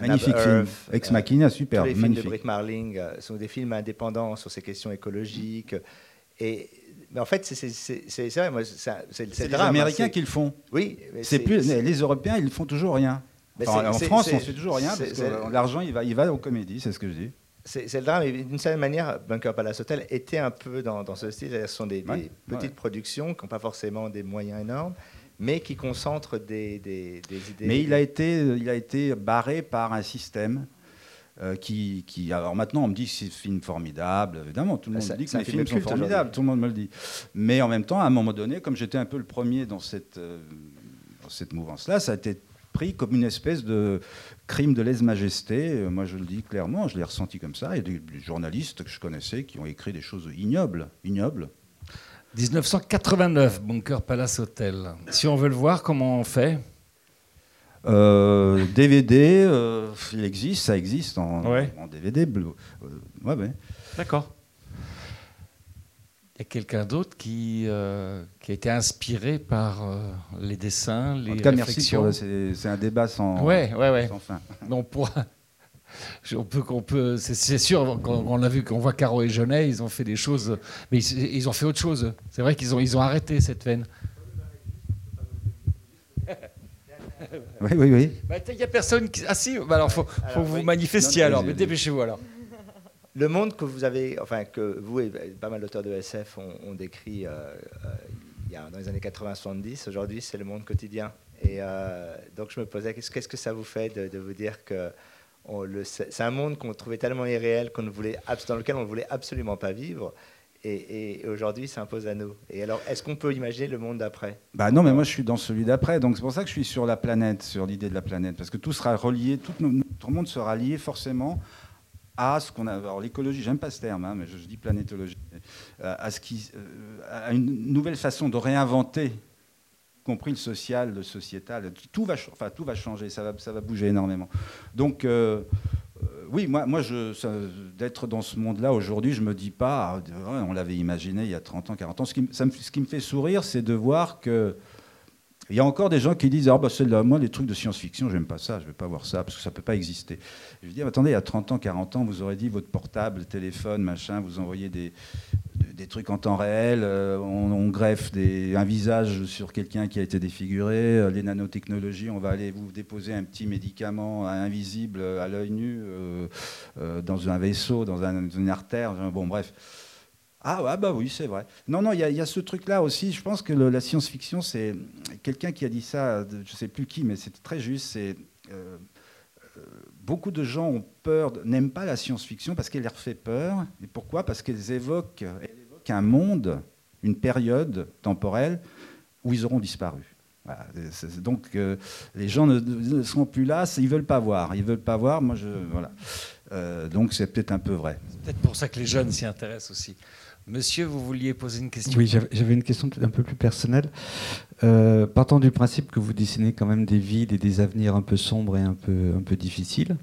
magnifique film, Ex Machina, super, les magnifique. films de Brick Marling sont des films indépendants sur ces questions écologiques. Et mais en fait, c'est vrai, moi, c'est les hein, Américains qui le font. Oui. C'est plus les Européens, ils ne font toujours rien. en France, on ne fait toujours rien parce que l'argent, il va, il va aux comédies, c'est ce que je dis. C'est le drame. d'une certaine manière, Bunker Palace Hotel était un peu dans, ce style. Ce sont des, petites productions qui n'ont pas forcément des moyens énormes, mais qui concentrent des, idées. Mais il a été, il a été barré par un système. Euh, qui, qui, alors maintenant on me dit que c'est un film formidable, évidemment tout le monde dit que les films sont formidables, tout le monde me le dit. Mais en même temps, à un moment donné, comme j'étais un peu le premier dans cette, euh, cette mouvance-là, ça a été pris comme une espèce de crime de lèse-majesté. Euh, Moi, je le dis clairement, je l'ai ressenti comme ça. Il y a des, des journalistes que je connaissais qui ont écrit des choses ignobles, ignobles. 1989, Bunker Palace Hotel. Si on veut le voir, comment on fait? Euh, DVD, euh, il existe, ça existe en, Ouais. en DVD. Euh, ouais, ouais. D'accord. Quelqu'un d'autre qui, euh, qui a été inspiré par euh, les dessins, les En tout cas, merci réflexions. pour c'est c'est un débat sans, Ouais, ouais, ouais. sans fin. On pourra. je- On peut, qu'on peut, c'est, c'est sûr, quand on a vu, qu'on voit Caro et Jeunet, ils ont fait des choses, mais ils, ils ont fait autre chose. C'est vrai qu'ils ont, ils ont arrêté cette veine. Oui, oui, oui. Bah, Il n'y a personne qui. Ah si, bah alors faut, faut vous oui. manifestiez Non, alors, mais dépêchez-vous alors. Le monde que vous avez, enfin que vous et pas mal d'auteurs de SF ont, décrit euh, euh, y a, dans les années 80-70, aujourd'hui c'est le monde quotidien. Et euh, donc je me posais, qu'est-ce que ça vous fait de, vous dire que c'est un monde qu'on trouvait tellement irréel qu'on voulait, dans lequel on ne voulait absolument pas vivre, et, et aujourd'hui s'impose à nous. Et alors, est-ce qu'on peut imaginer le monde d'après? Bah non, mais moi je suis dans celui d'après, donc c'est pour ça que je suis sur la planète, sur l'idée de la planète, parce que tout sera relié, tout no- notre monde sera lié forcément à ce qu'on a. Alors l'écologie, j'aime pas ce terme, hein, mais je, dis planétologie, euh, euh, à une nouvelle façon de réinventer, y compris le social, le sociétal. Tout va, enfin tout va changer, ça va, ça va bouger énormément. Donc euh, oui, moi, moi d'être dans ce monde-là aujourd'hui, je me dis pas, ah, on l'avait imaginé il y a 30 ans, 40 ans. Ce qui, ce qui me fait sourire, c'est de voir que il y a encore des gens qui disent ah bah c'est moi les trucs de science-fiction j'aime pas ça je vais pas voir ça parce que ça peut pas exister. Je dis attendez il y a 30 ans 40 ans vous aurez dit votre portable téléphone machin vous envoyez des, des, trucs en temps réel euh, on, greffe des, un visage sur quelqu'un qui a été défiguré euh, les nanotechnologies on va aller vous déposer un petit médicament invisible à l'œil nu euh, dans un vaisseau dans une artère bon bref ah ouais, bah oui, c'est vrai. Non, non, il y, a- ce truc-là aussi. Je pense que la science-fiction, c'est quelqu'un qui a dit ça, de- je sais plus qui, mais c'était très juste. C'est euh, euh, beaucoup de gens ont peur, n'aiment pas la science-fiction parce qu'elle leur fait peur. Et pourquoi? Parce qu'elles évoquent, évoquent un monde, une période temporelle où ils auront disparu. C'est- Donc euh, les gens ne, ne seront plus là, c'est- ils veulent pas voir. Ils veulent pas voir. Moi, je voilà. Euh, donc c'est peut-être un peu vrai. Peut-être pour ça que les jeunes s'y intéressent aussi. Monsieur, vous vouliez poser une question Oui, j'avais une question un peu plus personnelle. Euh, partant du principe que vous dessinez quand même des villes et des avenirs un peu sombres et un peu, difficiles.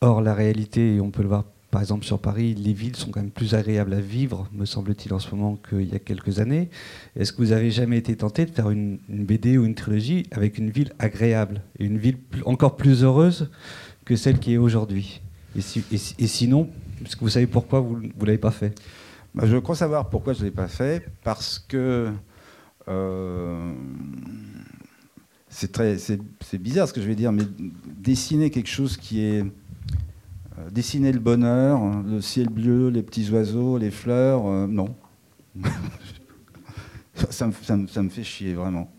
Or, la réalité, et on peut le voir par exemple sur Paris, les villes sont quand même plus agréables à vivre, me semble-t-il, en ce moment qu'il y a quelques années. Est-ce que vous avez jamais été tenté de faire une, BD ou une trilogie avec une ville agréable et une ville encore plus heureuse que celle qui est aujourd'hui? Et, et si- et sinon, est-ce que vous savez pourquoi vous ne l'avez pas fait? Je crois savoir pourquoi je ne l'ai pas fait, parce que euh, c'est très, c'est, bizarre ce que je vais dire, mais dessiner quelque chose qui est euh, dessiner le bonheur, le ciel bleu, les petits oiseaux, les fleurs, euh, non. ça, me, ça me- ça me fait chier vraiment.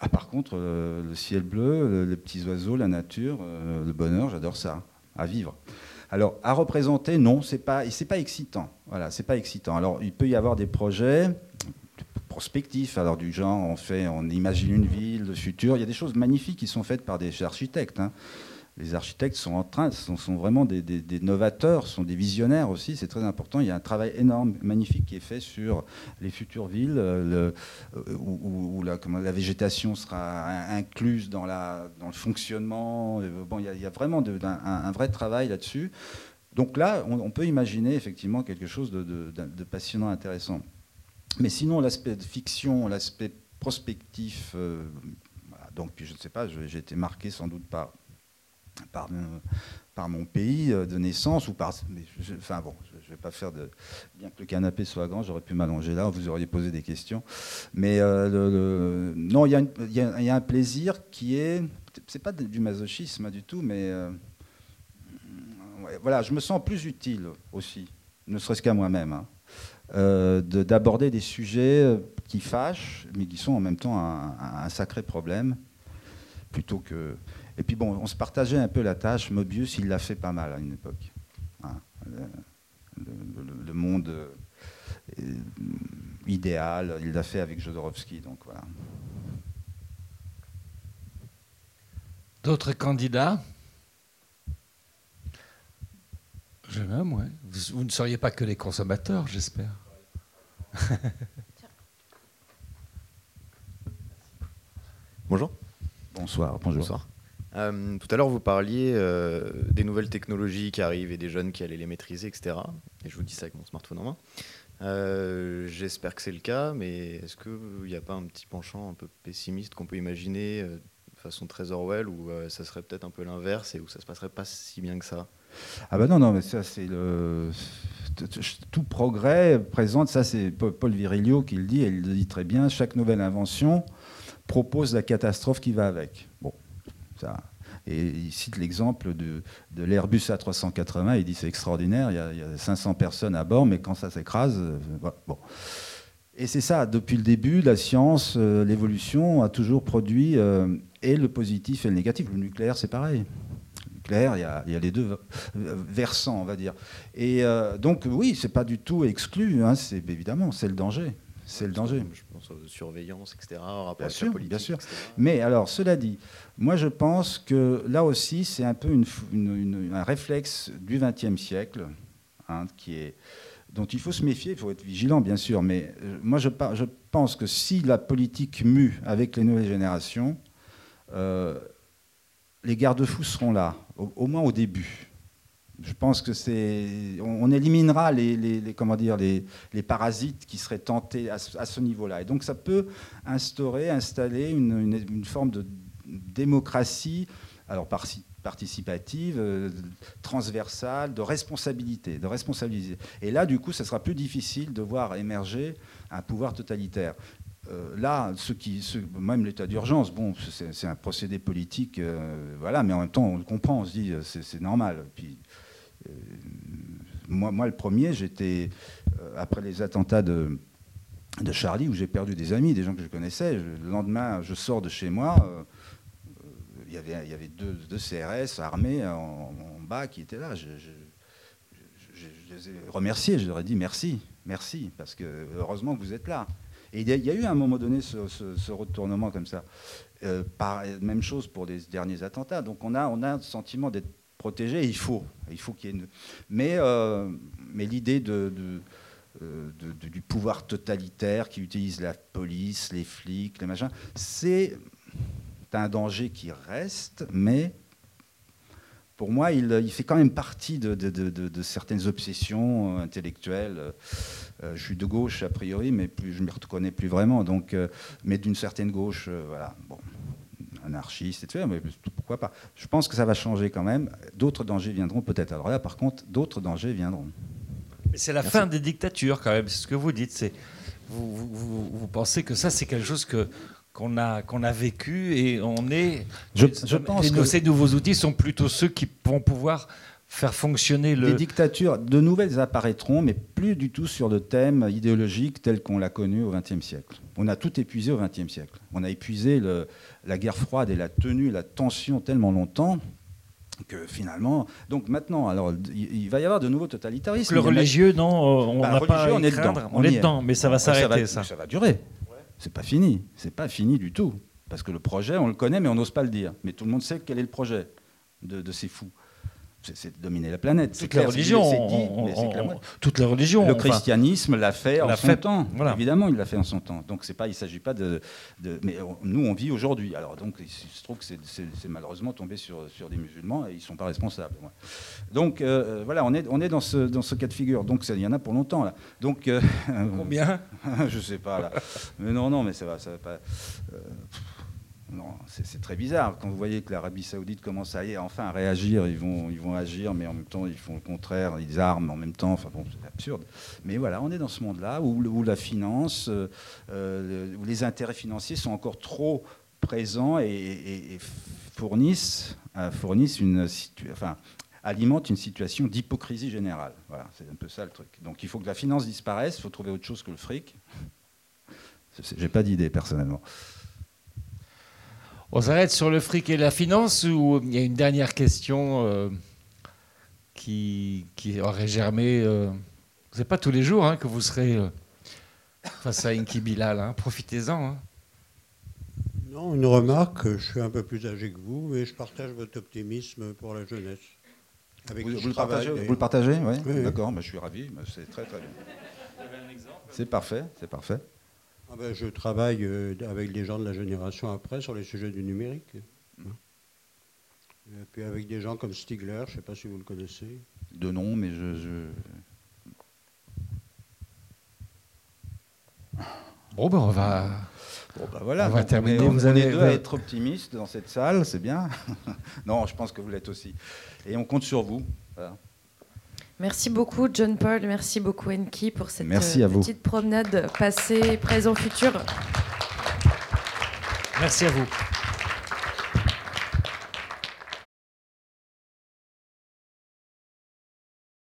Ah, par contre, le ciel bleu, le- les petits oiseaux, la nature, le bonheur, j'adore ça, à vivre. Alors, à représenter, non, c'est pas, pas excitant. Voilà, pas excitant. Alors, il peut y avoir des projets prospectifs, alors du genre, on fait, on imagine une ville, le futur. Il y a des choses magnifiques qui sont faites par des architectes. hein. Les architectes sont en train, sont, vraiment des, novateurs, sont des visionnaires aussi. C'est très important. Il y a un travail énorme, magnifique qui est fait sur les futures villes, euh, euh, où, la, végétation sera in- incluse dans, le fonctionnement. Euh, Bon, il y a, vraiment un, vrai travail là-dessus. Donc là, on, peut imaginer effectivement quelque chose de, passionnant, intéressant. Mais sinon, l'aspect de fiction, l'aspect prospectif, donc je ne sais pas, j'ai été marqué sans doute par, par, mon- pays euh, de naissance ou par. mais enfin bon, je ne vais pas faire de. Bien que le canapé soit grand, j'aurais pu m'allonger là, vous auriez posé des questions. Mais euh, non, il y, a un plaisir qui est. C'est pas du masochisme du tout, mais. euh, voilà, je me sens plus utile aussi, ne serait-ce qu'à moi-même. hein de- d'aborder des sujets qui fâchent, mais qui sont en même temps un sacré problème, plutôt que. Et puis bon, on se partageait un peu la tâche. Mobius, il l'a fait pas mal à une époque. Hein, le, le- le- le monde euh, idéal, il l'a fait avec Jodorowsky, donc voilà. D'autres candidats? Jeune homme, ouais. Vous, vous ne seriez pas que les consommateurs, j'espère. Bonjour. Bonsoir. Bonjour. Euh, tout à l'heure, vous parliez euh, des nouvelles technologies qui arrivent et des jeunes qui allaient les maîtriser, etc. Et je vous dis ça avec mon smartphone en main. Euh, J'espère que c'est le cas, mais est-ce qu'il n'y a pas un petit penchant un peu pessimiste qu'on peut imaginer de façon très Orwell, où ça serait peut-être un peu l'inverse et où ça se passerait pas si bien que ça? Ah ben non, non, mais ça c'est le tout progrès présente. Ça c'est Paul Virilio qui le dit. Et il le dit très bien. Chaque nouvelle invention propose la catastrophe qui va avec. Bon, Et il cite l'exemple de, de l'Airbus A380. Il dit c'est extraordinaire. Il y, a, il y, a, 500 personnes à bord, mais quand ça s'écrase, euh, bon. Et c'est ça, depuis le début, la science, euh, l'évolution a toujours produit euh, et le positif et le négatif. Le nucléaire, c'est pareil. Le nucléaire, il y, a, il y, a, les deux versants, on va dire. Et donc, oui, c'est pas du tout exclu. Hein, évidemment, c'est le danger. C'est le danger. Je pense aux surveillances, etc. Rapport bien sûr, politique, bien sûr. etc. Mais alors, cela dit, moi je pense que là aussi, c'est un peu une, une, une, un réflexe du XXe siècle hein, qui est dont il faut se méfier, il faut être vigilant bien sûr, mais moi je, je pense que si la politique mue avec les nouvelles générations, euh, les garde-fous seront là, au, au, moins au début. Je pense que c'est, on, éliminera les, comment dire, les, parasites qui seraient tentés à, ce niveau-là. Et donc ça peut instaurer, installer une, forme de démocratie, alors par participative, euh, transversale, de responsabilité, de responsabiliser. Et là, du coup, ça sera plus difficile de voir émerger un pouvoir totalitaire. Euh, là, ce qui, même l'état d'urgence, bon, c'est un procédé politique, euh, voilà, mais en même temps, on le comprend, on se dit, c'est normal. Puis, moi, moi, le premier, j'étais après les attentats de, Charlie, où j'ai perdu des amis, des gens que je connaissais. Le lendemain, je sors de chez moi il y avait, il y avait deux, CRS armés en, bas qui étaient là. Je, les ai remerciés, je leur ai dit merci, merci, parce que heureusement que vous êtes là. Et il y a, eu à un moment donné ce, retournement comme ça. Euh, même chose pour les derniers attentats. Donc on a, on a un sentiment d'être il faut. Il faut qu'il y ait une... Mais, euh, mais l'idée de, de du pouvoir totalitaire qui utilise la police, les flics, les machins, c'est un danger qui reste, mais pour moi, il, fait quand même partie de, certaines obsessions intellectuelles. Euh, je suis de gauche a priori, mais je ne me reconnais plus vraiment. Donc, euh, mais d'une certaine gauche, euh, voilà, bon, anarchiste, etc. Mais pourquoi pas Je pense que ça va changer quand même. D'autres dangers viendront peut-être. Alors là, par contre, d'autres dangers viendront. C'est la Merci. fin des dictatures quand même. C'est ce que vous dites. C'est vous, vous, vous, vous pensez que ça, c'est quelque chose que qu'on a, qu'on a vécu et on est. Je, je pense que ces nouveaux outils sont plutôt ceux qui vont pouvoir faire fonctionner le. Les dictatures, de nouvelles apparaîtront, mais plus du tout sur le thème idéologique tel qu'on l'a connu au XXe siècle. On a tout épuisé au XXe siècle. On a épuisé le, la guerre froide et la tenue, la tension tellement longtemps que finalement, donc maintenant, alors il, va y avoir de nouveaux totalitarismes. Le religieux, non, on bah, n'a pas on est dedans, on, on est dedans, mais ça va s'arrêter. Ça, ça va durer c'est pas fini. C'est pas fini du tout. Parce que le projet, on le connaît, mais on n'ose pas le dire. Mais tout le monde sait quel est le projet de, de ces fous. C'est de dominer la planète. Toutes les religions. Toutes les religions. Le christianisme l'a fait en son temps. Voilà. Évidemment, il l'a fait en son temps. Donc, c'est pas, il ne s'agit pas de, de, Mais nous, on vit aujourd'hui. Alors, donc, il se trouve que c'est malheureusement tombé sur, sur des musulmans et ils ne sont pas responsables. Ouais. Donc, euh, voilà, on est, on est dans, ce, dans ce cas de figure. Donc, il y en a pour longtemps. Là. Donc, euh, Combien? Je ne sais pas. Là. Mais non, non, mais ça va, ça va pas. Euh, c'est très bizarre. Quand vous voyez que l'Arabie Saoudite commence à enfin à réagir, ils vont, ils vont agir, mais en même temps, ils font le contraire, ils arment en même temps. Enfin bon, c'est absurde. Mais voilà, on est dans ce monde-là où, la finance, euh, où les intérêts financiers sont encore trop présents et, fournissent, euh, fournissent une enfin, alimente une situation d'hypocrisie générale. Voilà, c'est un peu ça le truc. Donc il faut que la finance disparaisse, il faut trouver autre chose que le fric. J'ai pas d'idée personnellement. On s'arrête sur le fric et la finance ou il y a une dernière question euh, qui, qui, aurait germé euh, Ce n'est pas tous les jours hein, que vous serez euh, face à Inki Bilal. Hein. Profitez-en. Hein. Non, une remarque, je suis un peu plus âgé que vous, mais je partage votre optimisme pour la jeunesse. Avec Vous, qui vous je le partagez, vous d'ailleurs. le partagez ouais Oui, oui. D'accord, bah, je suis ravi, bah, c'est très très bien. C'est parfait, c'est parfait. Ah ben, je travaille euh, avec des gens de la génération après sur les sujets du numérique. Et puis avec des gens comme Stigler, je ne sais pas si vous le connaissez. De nom, mais je. je- Bon, ben on va. Bon, bah voilà, on va terminer. On est, on deux à être optimistes dans cette salle, c'est bien. non, je pense que vous l'êtes aussi. Et on compte sur vous. Voilà. Merci beaucoup, John Paul. Merci beaucoup, Enki, pour cette Merci euh, vous. petite promenade passé, présent, futur. Merci à vous.